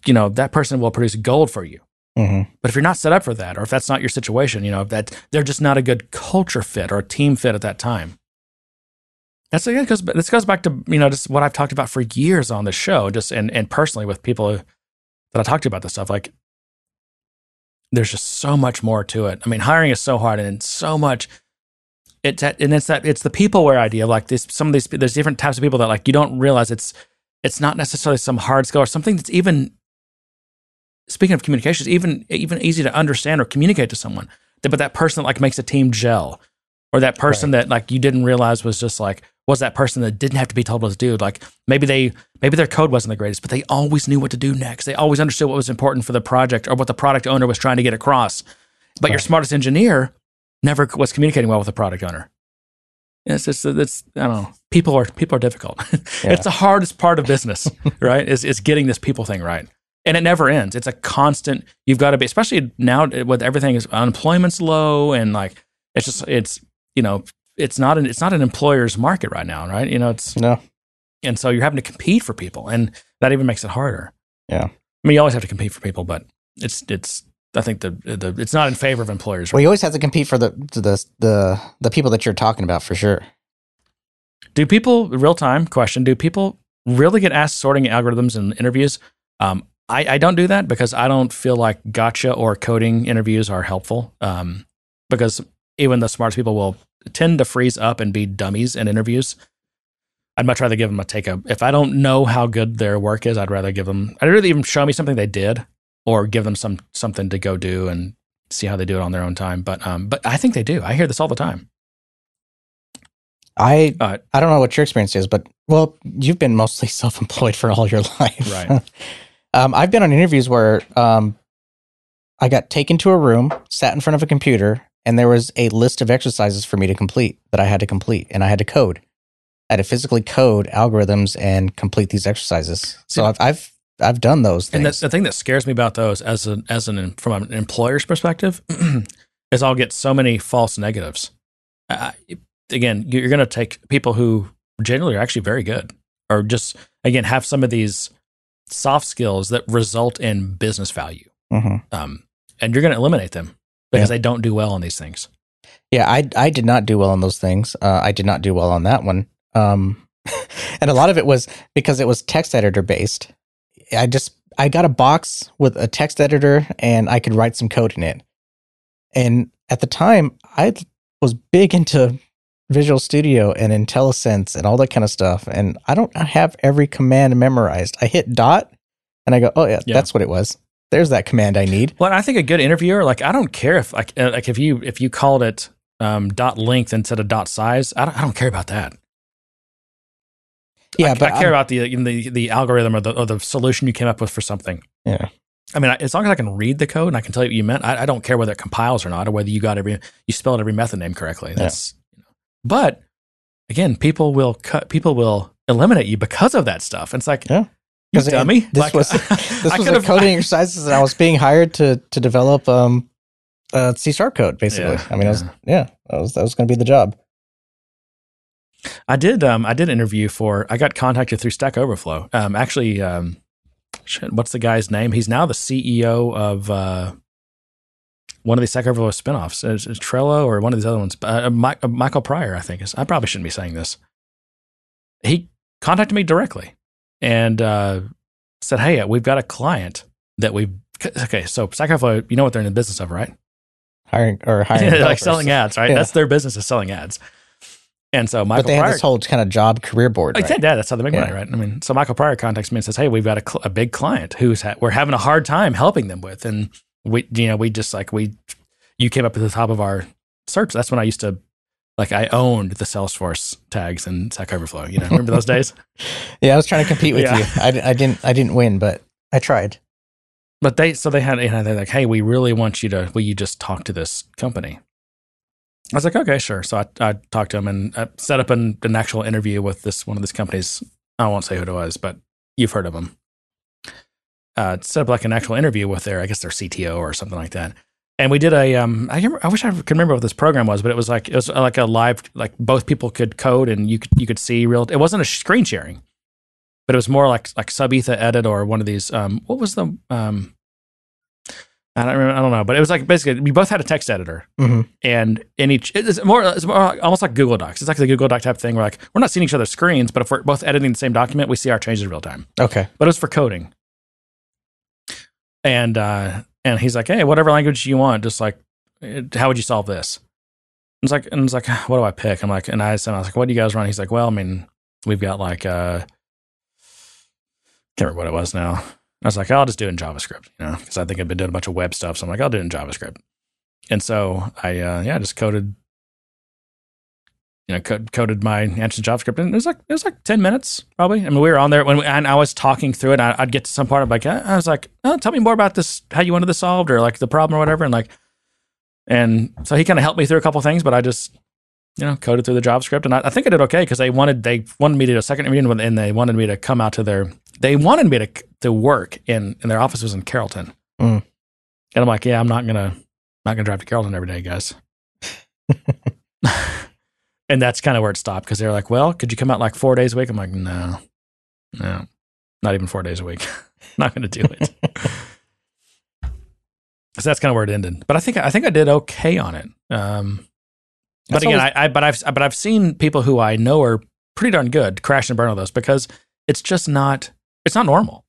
you know, that person will produce gold for you. hmm But if you're not set up for that, or if that's not your situation, you know, if that they're just not a good culture fit or a team fit at that time. That's again because this goes back to you know just what I've talked about for years on the show, just and and personally with people that I talked to about this stuff. Like, there's just so much more to it. I mean, hiring is so hard, and so much. It's that, and it's that it's the peopleware idea. Like this, some of these there's different types of people that like you don't realize it's it's not necessarily some hard skill or something that's even speaking of communications, even even easy to understand or communicate to someone. But that person that like makes a team gel, or that person that like you didn't realize was just like was that person that didn't have to be told what to do. Like maybe they maybe their code wasn't the greatest, but they always knew what to do next. They always understood what was important for the project or what the product owner was trying to get across. But your smartest engineer never was communicating well with the product owner. It's just it's I don't know. People are people are difficult. Yeah. it's the hardest part of business, right? Is is getting this people thing right. And it never ends. It's a constant. You've got to be, especially now with everything is unemployment's low and like it's just it's you know it's not an it's not an employer's market right now, right? You know it's No. and so you're having to compete for people, and that even makes it harder. Yeah. I mean, you always have to compete for people, but it's it's I think the, the it's not in favor of employers. Right? Well, you always have to compete for the the the the people that you're talking about for sure. Do people real time question? Do people really get asked sorting algorithms in interviews? Um, I, I don't do that because I don't feel like gotcha or coding interviews are helpful. Um, because even the smartest people will tend to freeze up and be dummies in interviews. I'd much rather give them a take a. If I don't know how good their work is, I'd rather give them. I'd rather even show me something they did, or give them some something to go do and see how they do it on their own time. But um, but I think they do. I hear this all the time. I Uh, I don't know what your experience is, but well, you've been mostly self-employed for all your life, Right. um, I've been on interviews where um, I got taken to a room, sat in front of a computer, and there was a list of exercises for me to complete that I had to complete, and I had to code. I had to physically code algorithms and complete these exercises. So See- I've I've I've done those And the, the thing that scares me about those, as an as an from an employer's perspective, is I'll get so many false negatives. Uh, again, you're going to take people who generally are actually very good, or just again have some of these soft skills that result in business value, Mhm. um, and you're going to eliminate them because Yeah. they don't do well on these things. Yeah, I I did not do well on those things. Uh, I did not do well on that one. Um, and a lot of it was because it was text editor based. I just I got a box with a text editor and I could write some code in it. And at the time, I was big into Visual Studio and IntelliSense and all that kind of stuff. And I don't have every command memorized. I hit dot and I go, oh yeah, Yeah. that's what it was. There's that command I need. Well, I think a good interviewer, like I don't care if like uh, like if you if you called it um, dot length instead of dot size, I don't I don't care about that. Yeah, I, but I care I'm- about the the the algorithm or the or the solution you came up with for something. Yeah. I mean, I- as long as I can read the code and I can tell you what you meant, I, I don't care whether it compiles or not, or whether you got every you spelled every method name correctly. That's, you know. but again, people will cut, people will eliminate you because of that stuff. And it's like, Yeah. You 'Cause it- dummy. This Like, was I this was a coding exercises, and I was being hired to to develop um uh, C sharp code. Basically, Yeah, I mean, I was yeah. yeah, that was that was going to be the job. I did. Um, I did interview for. I got contacted through Stack Overflow. Um, actually, um, shit, what's the guy's name? He's now the CEO of uh, one of the Stack Overflow spinoffs. Is, is Trello or one of these other ones? Uh, Mi- uh, Michael Pryor, I think. Is, I probably shouldn't be saying this. He contacted me directly and uh, said, "Hey, we've got a client that we've." Okay, so Stack Overflow, you know what they're in the business of, right? Hiring or hiring, like selling ads, right? Yeah. That's their business is selling ads. And so Michael but they Pryor, have this whole kind of job career board. right? that, yeah, that's how they make Yeah. money, right? I mean, so Michael Pryor contacts me and says, "Hey, we've got a, cl- a big client who's ha- we're having a hard time helping them with, and we, you know, we just like we, you came up at the top of our search. That's when I used to, like, I owned the Salesforce tags in Stack Overflow. You know, remember those days? Yeah, I was trying to compete with Yeah. you. I, I didn't I didn't win, but I tried. But they, so they had, you know, they're like, "Hey, we really want you to, will you just talk to this company?" I was like, "Okay, sure." So I, I talked to him and uh, set up an, an actual interview with this one of these companies. I won't say who it was, but you've heard of them. Uh, set up like an actual interview with their, I guess their CTO or something like that. And we did a, um, I, remember, I wish I could remember what this program was, but it was like it was like a live, like both people could code and you could you could see real. It wasn't a screen sharing, but it was more like like SubEthaEdit or one of these. Um, what was the um, I don't remember, I don't know, but it was like basically we both had a text editor, Mhm. and in each it's more it's more like- almost like Google Docs. It's like the Google Doc type thing We're like we're not seeing each other's screens, but if we're both editing the same document, we see our changes in real time. Okay. But it was for coding, and uh, and he's like, hey, whatever language you want, just like how would you solve this? And it's like, and it's like, what do I pick? I'm like, and I said, I was like, what do you guys run? He's like, well, I mean, we've got like, uh, can't remember what it was now. I was like, I'll just do it in JavaScript, you know, because I think I've been doing a bunch of web stuff. So I'm like, I'll do it in JavaScript. And so I, uh, yeah, just coded, you know, code, coded my answer to JavaScript, and it was like it was like ten minutes probably. I mean, we were on there when we, and I was talking through it. I, I'd get to some part of like I was like, oh, tell me more about this, how you wanted this solved, or like the problem or whatever, and like, and so he kind of helped me through a couple things, but I just you know coded through the JavaScript, and I, I think I did okay because they wanted they wanted me to do a second interview, and they wanted me to come out to their they wanted me to to work in and their office was in Carrollton, Mm. and I'm like, yeah, I'm not gonna not gonna drive to Carrollton every day, guys. and that's kind of where it stopped because they're like, well, could you come out like four days a week? I'm like, no, no, not even four days a week. not going to do it. so that's kind of where it ended. But I think I think I did okay on it. Um, but That's again, always- I, I but I've but I've seen people who I know are pretty darn good crash and burn on those because it's just not it's not normal.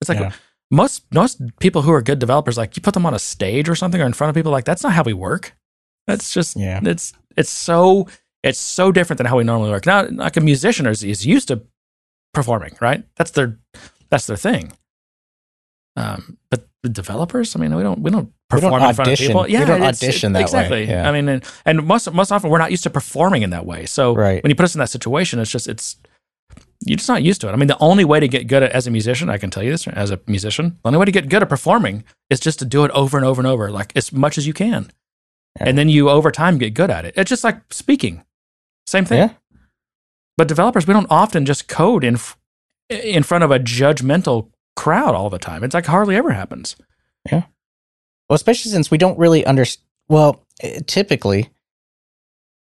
It's like Yeah. most most people who are good developers, like you put them on a stage or something or in front of people, like that's not how we work. That's just Yeah. it's it's so it's so different than how we normally work. Now, like a musician is, is used to performing, right? That's their that's their thing. Um, but the developers, I mean, we don't we don't We don't perform in front of audition. people. We don't audition that way. exactly. Yeah. I mean, and, and most most often we're not used to performing in that way. So Right. when you put us in that situation, it's just it's you're just not used to it. I mean, the only way to get good at as a musician, I can tell you this as a musician, the only way to get good at performing is just to do it over and over and over, like as much as you can. Yeah. And then you over time get good at it. It's just like speaking. Same thing. Yeah. But developers, we don't often just code in in front of a judgmental crowd all the time. It's like hardly ever happens. Yeah. Well, especially since we don't really understand. Well, eh, typically,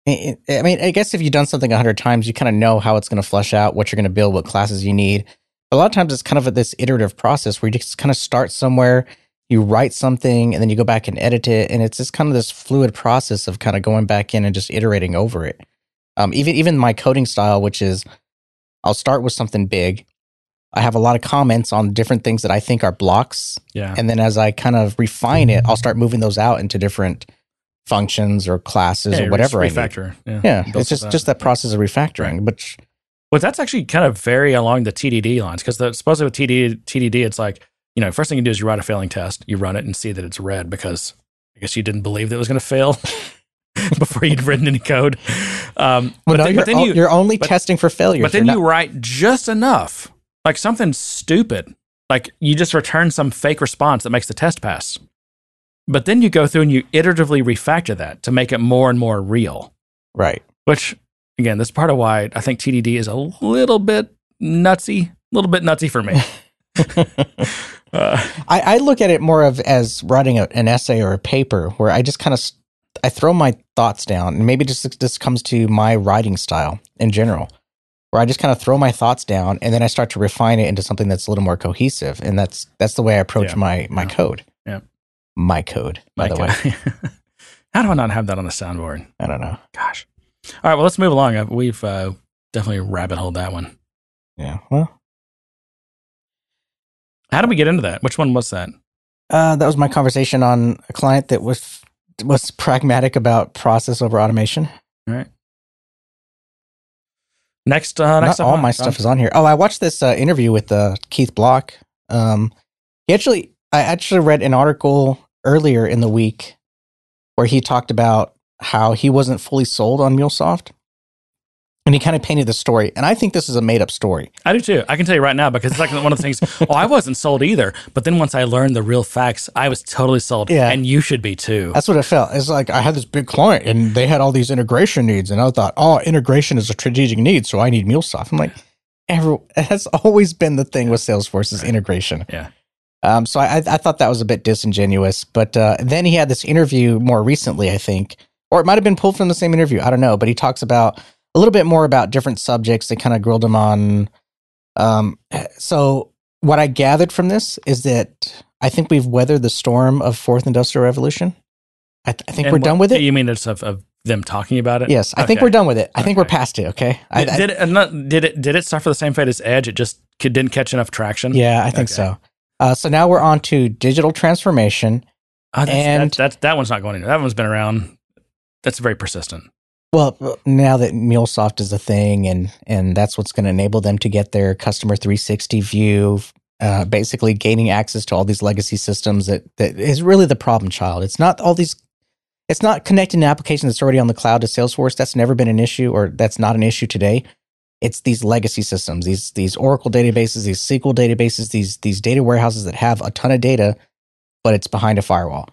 I I mean, I guess if you've done something a hundred times, you kind of know how it's going to flush out, what you're going to build, what classes you need. A lot of times, it's kind of this iterative process where you just kind of start somewhere, you write something, and then you go back and edit it, and it's just kind of this fluid process of kind of going back in and just iterating over it. Um, even even my coding style, which is I'll start with something big. I have a lot of comments on different things that I think are blocks. Yeah. And then as I kind of refine it, I'll start moving those out into different functions or classes Yeah, or whatever I refactor. Yeah. Yeah, it's just stuff just that process of refactoring, which But that's actually kind of very along the TDD lines because supposedly with TDD, TDD, it's like, you know, first thing you do is you write a failing test, you run it and see that it's red because I guess you didn't believe that it was going to fail before you'd written any code. Um, well, but, no, then, you're, but then you, you're only but- testing for failures. but then You're you write just enough, like something stupid, like you just return some fake response that makes the test pass. But then you go through and you iteratively refactor that to make it more and more real. right. Which, again, that's part of why I think TDD is a little bit nutsy, a little bit nutsy for me. uh, I, I look at it more of as writing a, an essay or a paper where I just kind of I throw my thoughts down, and maybe just this comes to my writing style in general, where I just kind of throw my thoughts down, and then I start to refine it into something that's a little more cohesive, and that's that's the way I approach Yeah. my my Yeah. code. Yeah. my code. By the way, way. How do I not have that on the soundboard? I don't know. Gosh. All right, well, let's move along. Uh, We've uh, definitely rabbit holed that one. Yeah. Well, How did we get into that? Which one was that? uh, that was my conversation on a client that was was pragmatic about process over automation. All right. Next, uh, next all my stuff is on here. Oh, I watched this uh, interview with uh, Keith Block. Um, he actually, I actually read an article earlier in the week where he talked about how he wasn't fully sold on MuleSoft, and he kind of painted the story. And I think this is a made up story. I do too. I can tell you right now because it's like one of the things. Oh, I wasn't sold either. But then once I learned the real facts, I was totally sold. Yeah. And you should be too. That's what it felt. It's like I had this big client, and they had all these integration needs, and I thought, oh, integration is a strategic need, so I need MuleSoft. I'm like, every, it has always been the thing with Salesforce is integration. Yeah. Um, so I, I thought that was a bit disingenuous. But uh, then he had this interview more recently, I think, or it might have been pulled from the same interview. I don't know. But he talks about a little bit more about different subjects. They kind of grilled him on. Um, so what I gathered from this is that I think we've weathered the storm of fourth industrial revolution. I, th- I think And we're what- done with it. You mean it's of, of them talking about it? Yes, I think we're done with it. I think we're past it. Okay. I, Did, did it, not, did it did it suffer the same fate as Edge? It just could, didn't catch enough traction. yeah, I think Okay. so. Uh, so now we're on to digital transformation. Oh, And- that, that's that one's not going anywhere. That one's been around. That's very persistent. Well, now that MuleSoft is a thing, and and that's what's going to enable them to get their customer 360 view, uh, basically gaining access to all these legacy systems. That that is really the problem child. It's not all these. It's not connecting an application that's already on the cloud to Salesforce. That's never been an issue, or that's not an issue today. It's these legacy systems, these these Oracle databases, these SQL databases, these these data warehouses that have a ton of data, but it's behind a firewall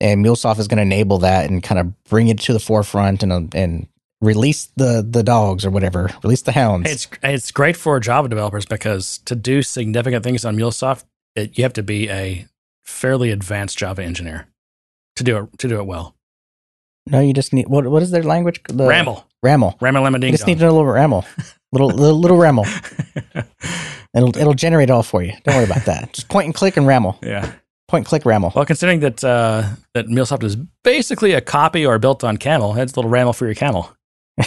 and MuleSoft is going to enable that and kind of bring it to the forefront and and release the the dogs or whatever, release the hounds. It's it's great for Java developers because to do significant things on MuleSoft, it, you have to be a fairly advanced Java engineer to do it to do it well. no, you just need what what is their language? The, RAML, RAML. ramble, lemon, You just need a little ramble, little little, little ramble. It'll it'll generate it all for you. Don't worry about that. Just point and click and ramble. yeah. Point click ramble. Well, considering that uh, that MuleSoft is basically a copy or built on Camel, it's a little ramble for your camel. I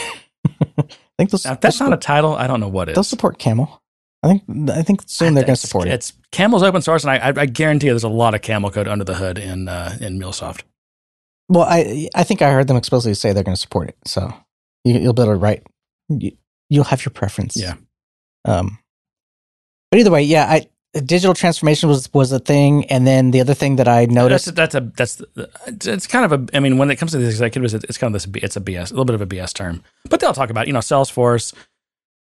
think they'll, Now, that's not a title, I don't know what is. they'll support Camel. I think I think soon they're going to support it. It's Camel's open source, and I, I, I guarantee you there's a lot of Camel code under the hood in uh, in MuleSoft. Well, I I think I heard them explicitly say they're going to support it. So you, you'll be able to write. You, you'll have your preference. Yeah. Um. But either way, yeah, I digital transformation was was a thing, and then the other thing that I noticed. That's, that's a that's it's kind of a. I mean, when it comes to the executives, it's kind of this. It's a BS, a little bit of a BS term. But they'll talk about you know Salesforce,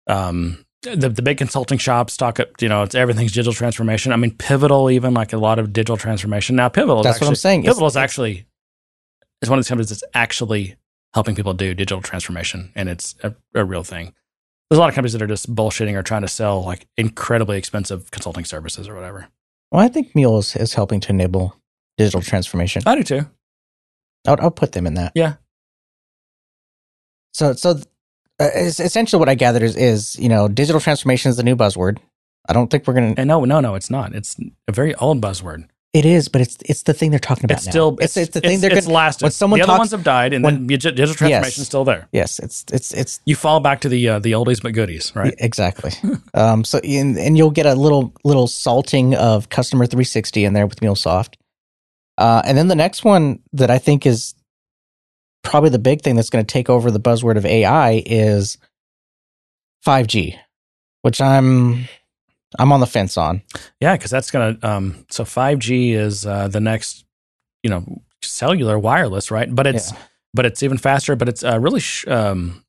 um, the the big consulting shops talk. You know, it's everything's digital transformation. I mean, Pivotal even like a lot of digital transformation now. Pivotal. Is That's what I'm actually- saying. Pivotal is actually is one of these companies that's actually helping people do digital transformation, and it's a, a real thing. There's a lot of companies that are just bullshitting or trying to sell like incredibly expensive consulting services or whatever. well, I think Mule is, is helping to enable digital transformation. I do too. I'll, I'll put them in that. Yeah. So so uh, es- essentially, what I gathered is is you know digital transformation is the new buzzword. I don't think we're going to. And no, no, no, it's not. It's a very old buzzword. It is, but it's it's the thing they're talking about It's now. still it's, it's the thing they're it's gonna lasted. when someone the other ones have died, and when- then digital transformation is still there. Yes, it's it's it's You fall back to the uh, the oldies but goodies, right? exactly. um, so and, and you'll get a little little salting of customer 360 in there with MuleSoft. Uh, and then the next one that I think is probably the big thing that's going to take over the buzzword of AI is 5G, which I'm I'm on the fence on. Yeah, because that's gonna. Um, so five G is uh, the next, you know, cellular wireless, right? But it's Yeah. but it's even faster, but it's uh, really sh- um,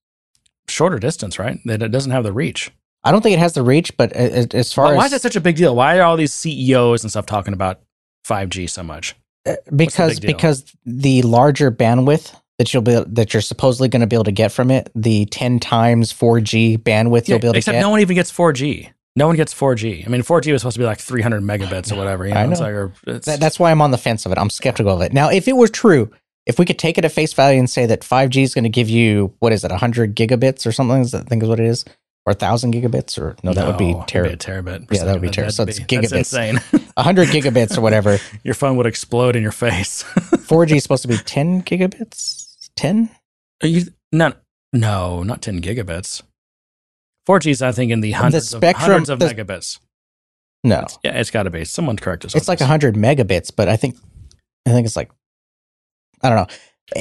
shorter distance, right? That it doesn't have the reach. I don't think it has the reach, but as far Why, as why is that such a big deal? Why are all these CEOs and stuff talking about five G so much? Uh, because deal? because the larger bandwidth that you'll be that you're supposedly going to be able to get from it, the ten times 4G bandwidth you'll be able to except get. no one even gets four G. No one gets 4G. I mean, 4G was supposed to be like 300 megabits or whatever. You know, I It's know. like, or it's, That, that's why I'm on the fence of it. I'm skeptical of it. Now, if it were true, if we could take it at face value and say that 5G is going to give you what is it, 100 gigabits or something? Is that, I think is what it is, or 1,000 gigabits, or no, that would be it'd terrible. a terabit. Yeah, that would be terrible. So That'd it's be- that's gigabits. insane. 100 gigabits or whatever. Your phone would explode in your face. 4G is supposed to be 10 gigabits. 10? Are you no no not 10 gigabits 4g is i think in the hundreds, spectrum- of, hundreds of the- megabits No, It's- yeah it's got to be someone correct us it's like this. 100 megabits, but I think I think it's like I don't know.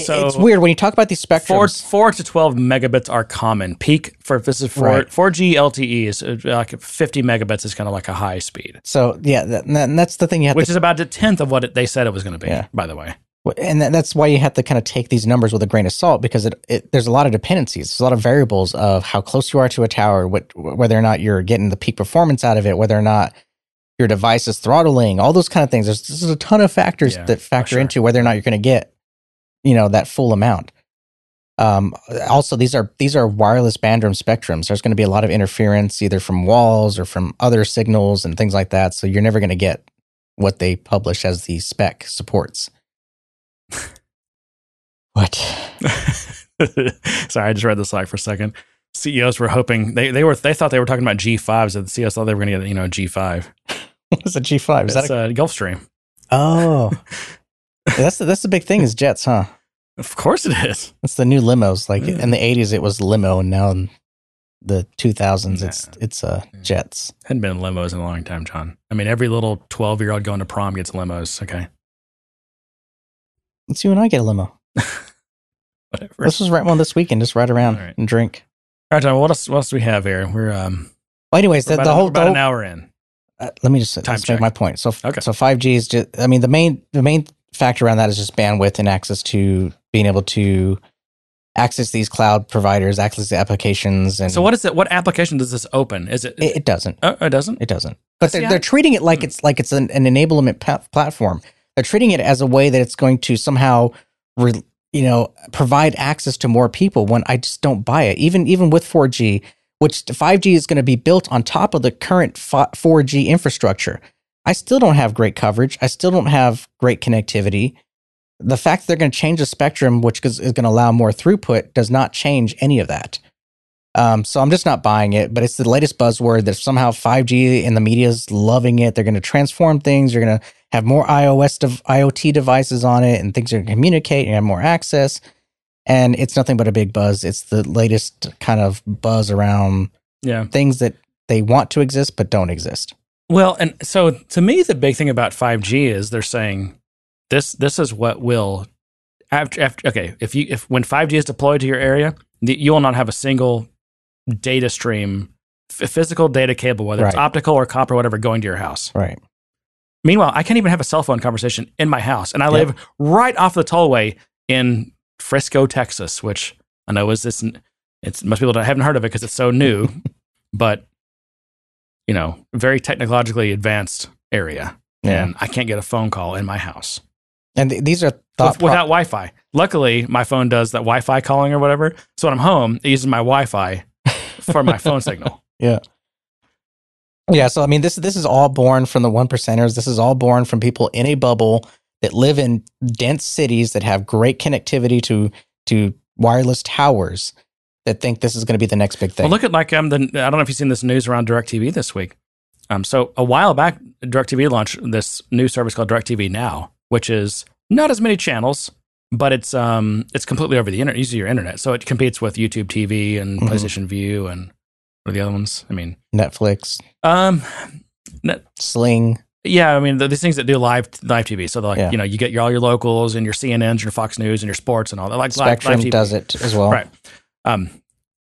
So- it's weird when you talk about these Four, spectrums. 4 to 12 megabits are common peak for this is 4 Right. 4g lte is uh, like 50 megabits is kind of like a high speed So yeah, that, and that's the thing you have which to is about a tenth of what it, they said it was going to be Yeah. by the way and that's why you have to kind of take these numbers with a grain of salt because it, it there's a lot of dependencies. There's a lot of variables of how close you are to a tower what whether or not you're getting the peak performance out of it whether or not your device is throttling all those kind of things. There's, there's a ton of factors Yeah, that factor sure. into whether or not you're going to get you know that full amount. Um, also these are these are wireless bandroom spectrums. There's going to be a lot of interference either from walls or from other signals and things like that so you're never going to get what they publish as the spec supports what sorry i just read the slide for a second ceos were hoping they, they were they thought they were talking about g5s and the ceos thought they were going to get you know g5 what is a G5? Is that It's a, a gulfstream oh? that's the, that's the big thing is jets, huh? of course it is It's the new limos. Like Yeah. in the '80s, it was limo, and now in the 2000s, it's it's uh jets. Hadn't been in limos in a long time, John. I mean, every little 12 year old going to prom gets limos. Okay. Let's see when I get a limo. Whatever. Let's just rent one this weekend. Just ride around right. and drink. All right, John, what else, what else do we have here? We're, um, Well, anyways, the, the whole we're about the an hour in. uh, let me just Time let's check. make my point. So Okay. so 5G is just. I mean, the main the main factor around that is just bandwidth and access to being able to access these cloud providers, access the applications, and So, what is it? What application does this open? Is it? It, it doesn't. oh, it doesn't? It doesn't. But they're, they're treating it Hmm. like it's like it's an, an enablement pa- platform. They're treating it as a way that it's going to somehow, re, you know, provide access to more people. When I just don't buy it, even even with 4G, which 5G is going to be built on top of the current 4G infrastructure. I still don't have great coverage. I still don't have great connectivity. The fact that they're going to change the spectrum, which is, going to allow more throughput, does not change any of that. Um, so I'm just not buying it, but it's the latest buzzword that somehow 5G and the media is loving it. They're going to transform things. You're going to have more iOS, dev- IoT devices on it, and things are going to communicate. You have more access, and it's nothing but a big buzz. It's the latest kind of buzz around Yeah. things that they want to exist but don't exist. Well, and so to me, the big thing about 5G is they're saying this this is what will after, after okay if you if when 5G is deployed to your area, the, you will not have a single data stream, physical data cable, whether it's optical or copper, or whatever, going to your house. Right. Meanwhile, I can't even have a cell phone conversation in my house, and I Yep. live right off the tollway in Frisco, Texas, which I know is this. It's most people don't, haven't heard of it because it's so new, but you know, very technologically advanced area, Yeah. and I can't get a phone call in my house And th- these are thought with, pro- without Wi-Fi. Luckily, my phone does that Wi-Fi calling or whatever. So when I'm home, it uses my Wi-Fi for my phone signal. Yeah. Yeah, so I mean this this is all born from the one percenters. This is all born from people in a bubble that live in dense cities that have great connectivity to to wireless towers that think this is going to be the next big thing. Well, look at like um the I don't know if you've seen this news around DirecTV this week. Um, so a while back, DirecTV launched this new service called DirecTV Now, which is not as many channels, but it's um it's completely over the internet, uses your internet. So it competes with YouTube TV and Mhm. PlayStation Vue and what are the other ones? I mean, Netflix, um, Sling. yeah, I mean the, these things that do live live TV. So like Yeah. you know you get your all your locals and your CNNs, and your Fox News, and your sports and all that. Like Spectrum live TV. does it as well. Right. Um,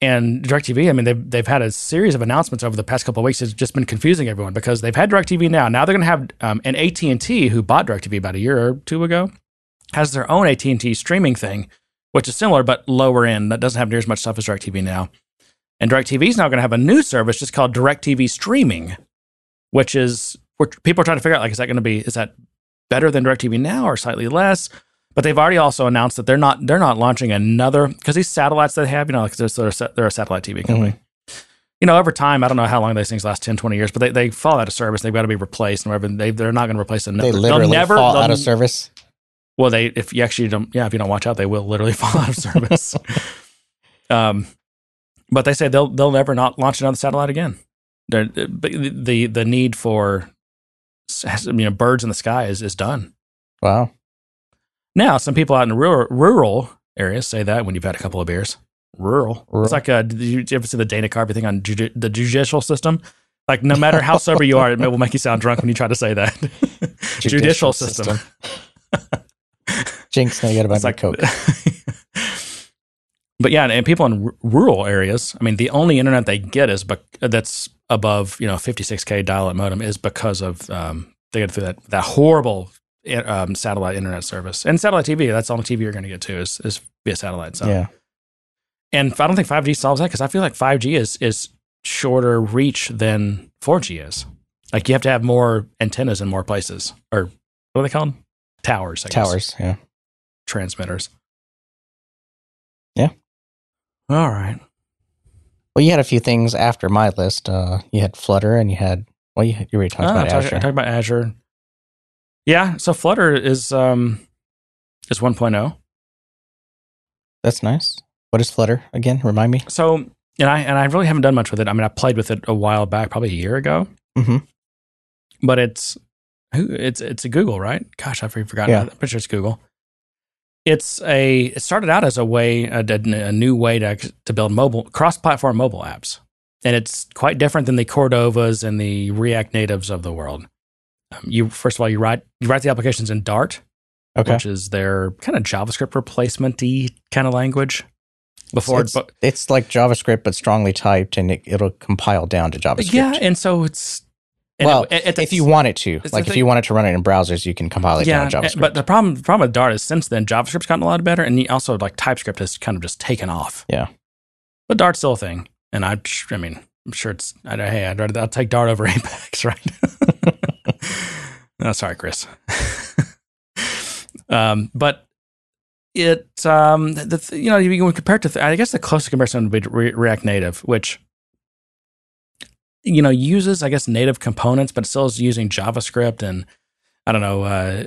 and DirecTV, I mean, they've they've had a series of announcements over the past couple of weeks. It's just been confusing everyone because they've had DirecTV now. Now they're going to have um, and AT and T, who bought DirecTV about a year or two ago, has their own AT and T streaming thing, which is similar but lower end. That doesn't have near as much stuff as DirecTV now. And DirecTV is now going to have a new service just called DirecTV Streaming, which is where people are trying to figure out like, is that going to be is that better than DirecTV now or slightly less? But they've already also announced that they're not they're not launching another because these satellites that they have, you know, like they're, they're, a sa- they're a satellite TV company. You know, over time, I don't know how long these things last 10, 20 years, but they, they fall out of service. They've got to be replaced and whatever. They, they're not going to replace another. They literally never, fall out of service. well, they if you actually don't, yeah, if you don't watch out, they will literally fall out of service. um, but they say they'll they'll never not launch another satellite again. They're, the the the need for you know birds in the sky is is done. Wow. Now, some people out in rural, rural areas say that when you've had a couple of beers. Rural. Rural. It's like, uh, did you, ever see the Dana Carvey thing on ju- the judicial system? Like, no matter how sober you are, it will make you sound drunk when you try to say that. judicial, system. Jinx, now you got to buy It's like Coke. but yeah, and people in r- rural areas, I mean, the only internet they get is bec- that's above you know 56k dial-up modem is because of um, they get through that that horrible um, satellite internet service and satellite TV. That's all the only TV you're going to get to is is via satellite. So Yeah. and I don't think 5G solves that because I feel like 5G is is shorter reach than 4G is. Like you have to have more antennas in more places, or what are they called? Towers. I guess. Towers. Yeah. Transmitters. All right. Well, you had a few things after my list. Uh, you had Flutter and you had, well, you, you already talked Ah, about I Azure. talked about Azure. Yeah. So Flutter is um is 1.0. That's nice. What is Flutter again? Remind me. So and I and I really haven't done much with it. I mean, I played with it a while back, probably a year ago. Mhm. But it's it's it's a Google, right? Gosh, I've forgotten. Yeah. I'm pretty sure it's Google. It's a it started out as a way a, a new way to to build mobile cross-platform mobile apps, and it's quite different than the Cordovas and the React Natives of the world. Um, you first of all you write you write the applications in Dart, Okay. which is their kind of JavaScript replacement-y kind of language. Before, it's, but it's like JavaScript, but strongly typed, and it, it'll compile down to JavaScript. yeah, and so it's and well, it- it- if you want it to, like if thing- you want it to run it in browsers, you can compile it down to JavaScript. But the problem, the problem with Dart is since then JavaScript's gotten a lot better, and also like TypeScript has kind of just taken off. Yeah. but Dart's still a thing, and I, I mean, I'm sure it's. I, hey, I'd rather I'll take Dart over Apex, right? oh, sorry, Chris. um, but it, um, the, you know, you can compare it to, I guess the closest comparison would be Re- React Native, which you know uses I guess native components, but still is using JavaScript and I don't know. Uh,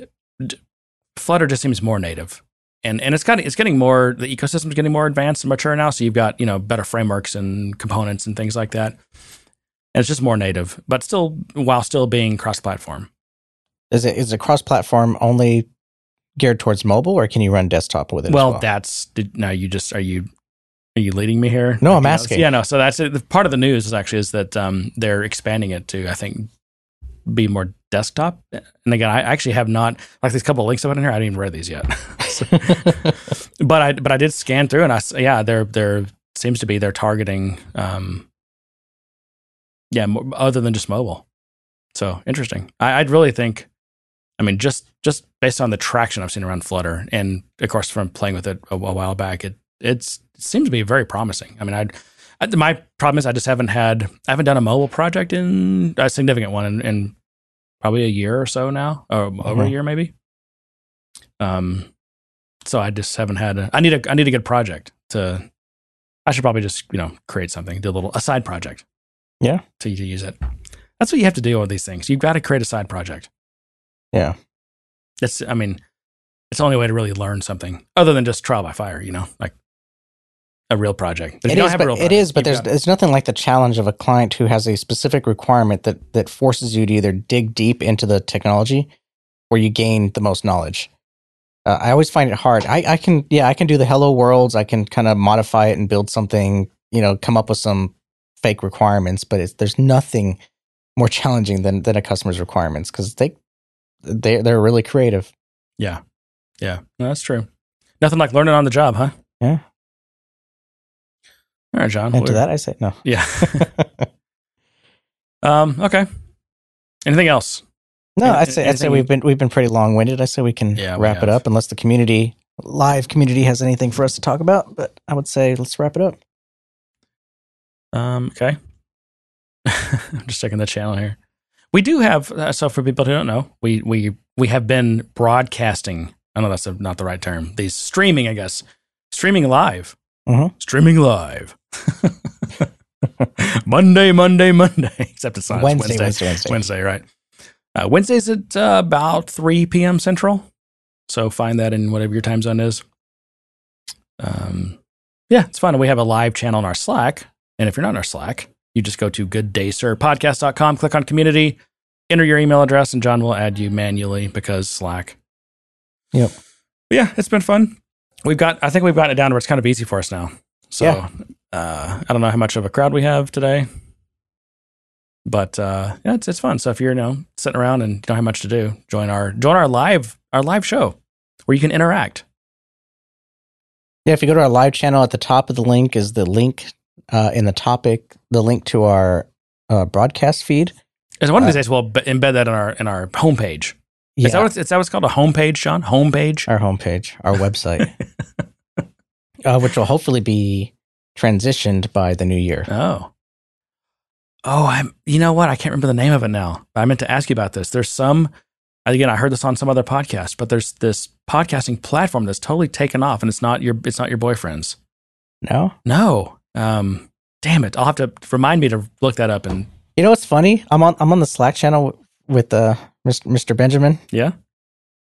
Flutter just seems more native, and and it's of it's getting more. The ecosystem's getting more advanced and mature now. So you've got you know better frameworks and components and things like that. And it's just more native, but still while still being cross-platform. is it is it cross platform only geared towards mobile, or can you run desktop with it? Well, well, that's now you just are you are you leading me here? No, I'm asking. Yeah, no. So that's it. The Part of the news is actually is that um, they're expanding it to I think be more desktop. And again, I actually have not like these couple of links I put in here. I didn't even read these yet. So- but I but I did scan through and I yeah they're they're seems to be they're targeting um yeah mo- other than just mobile. So interesting. I, I'd really think. I mean, just just based on the traction I've seen around Flutter, and of course from playing with it a, a while back, it it's, it seems to be very promising. I mean, I'd, I, my problem is I just haven't had I haven't done a mobile project in a significant one in, in probably a year or so now, or over a Mhm. year maybe. Um, so I just haven't had. A, I need a I need a good project to. I should probably just you know create something, do a little a side project. Yeah. to, to use it. That's what you have to do with these things. You've got to create a side project. Yeah. That's, I mean, it's the only way to really learn something other than just trial by fire, you know? Like, a real project. But if It you don't have but a real it project, is, but there's there's nothing like the challenge of a client who has a specific requirement that that forces you to either dig deep into the technology or you gain the most knowledge. Uh, I always find it hard. I, I can, yeah, I can do the hello worlds. I can kind of modify it and build something, you know, come up with some fake requirements. But it's, there's nothing more challenging than than a customer's requirements because they they they're really creative. yeah, yeah, no, that's true. Nothing like learning on the job, huh? Yeah. All right, John. And to that, I say no. yeah. um. Okay. Anything else? No, Any- I'd say I'd say we've been we've been pretty long winded. I say we can Yeah, wrap have. it up unless the community live community has anything for us to talk about. But I would say let's wrap it up. Um, okay. I'm just checking the channel here. We do have uh, so for people who don't know, we we we have been broadcasting. I know that's a, not the right term. These streaming, I guess, streaming live, Mhm. streaming live. Monday, Monday, Monday. Except it's not Wednesday, Wednesday, Wednesday, Wednesday. Wednesday, right? Uh, Wednesdays at uh, about 3 p.m. Central. So find that in whatever your time zone is. Um, yeah, it's fun. We have a live channel in our Slack. And if you're not in our Slack, you just go to gooddaysirpodcast.com, click on community, enter your email address, and John will add you manually because Slack. Yep. But yeah, it's been fun. We've got, I think we've gotten it down where it's kind of easy for us now. So Yeah. Uh, I don't know how much of a crowd we have today, but uh, yeah, it's, it's fun. So if you're, you know, sitting around and don't have much to do, join our, join our live, our live show where you can interact. Yeah, if you go to our live channel at the top of the link is the link uh, in the topic, the link to our uh, broadcast feed. Is one of these Uh, days we'll be- embed that in our in our homepage. Yeah, Is that what is that what's called a homepage, Sean? Homepage. our homepage, our website, uh, which will hopefully be transitioned by the new year. Oh. Oh, I'm. You know what? I can't remember the name of it now. I meant to ask you about this. There's some. Again, I heard this on some other podcast, but there's this podcasting platform that's totally taken off, and it's not your. It's not your boyfriend's. No, No. Um. Damn it! I'll have to remind me to look that up. And you know what's funny? I'm on I'm on the Slack channel with uh, Mr. Benjamin. yeah.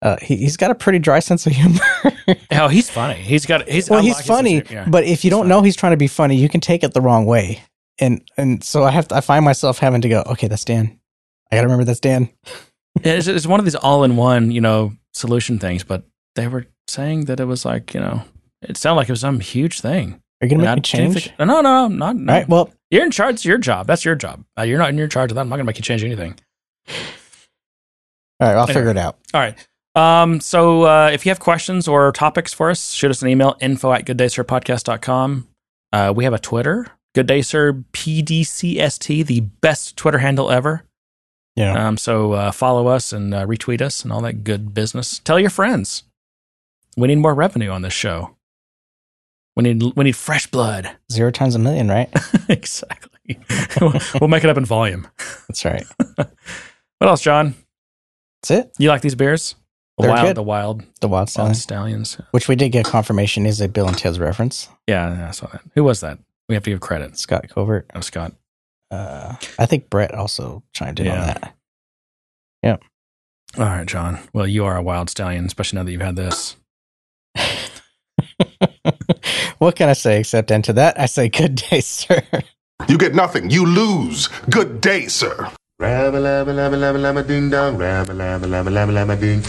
Uh, he, he's got a pretty dry sense of humor. Oh, he's funny. He's got. He's well, I he's like funny, yeah. but if you He's don't funny. know he's trying to be funny, you can take it the wrong way. And and so I have to, I find myself having to go, okay, that's Dan. I gotta remember that's Dan. Yeah, it's, it's one of these all-in-one, you know, solution things. But they were saying that it was like, you know, it sounded like it was some huge thing. Are you gonna And I make me change? think- no, no, not. All right. Well, You're in charge. It's your job. That's your job. Uh, you're not in your charge of that. I'm not going to make you change anything. all right. I'll Anyway. figure it out. All right. Um, so uh, if you have questions or topics for us, shoot us an email info at gooddaysirpodcast.com. Uh, we have a Twitter, Good Day Sir PDCST, the best Twitter handle ever. Yeah. Um, so uh, follow us and uh, retweet us and all that good business. Tell your friends. We need more revenue on this show. We need we need fresh blood. Zero times a million, right? exactly. we'll, we'll make it up in volume. That's right. What else, John? That's it. You like these beers? The They're wild, good. the wild, The Wild wild Stallion, stallions. which we did get confirmation is a Bill and Ted's reference. Yeah, yeah, I saw that. Who was that? We have to give credit. Scott Covert. Oh, Scott. Uh, I think Brett also chimed in on that. Yeah. All right, John. Well, you are a wild stallion, especially now that you've had this. what can I say except, and to that, I say, good day, sir. You get nothing. You lose. Good day, sir. Rabba labba labba labba labba ding dong, rabba labba labba labba labba ding.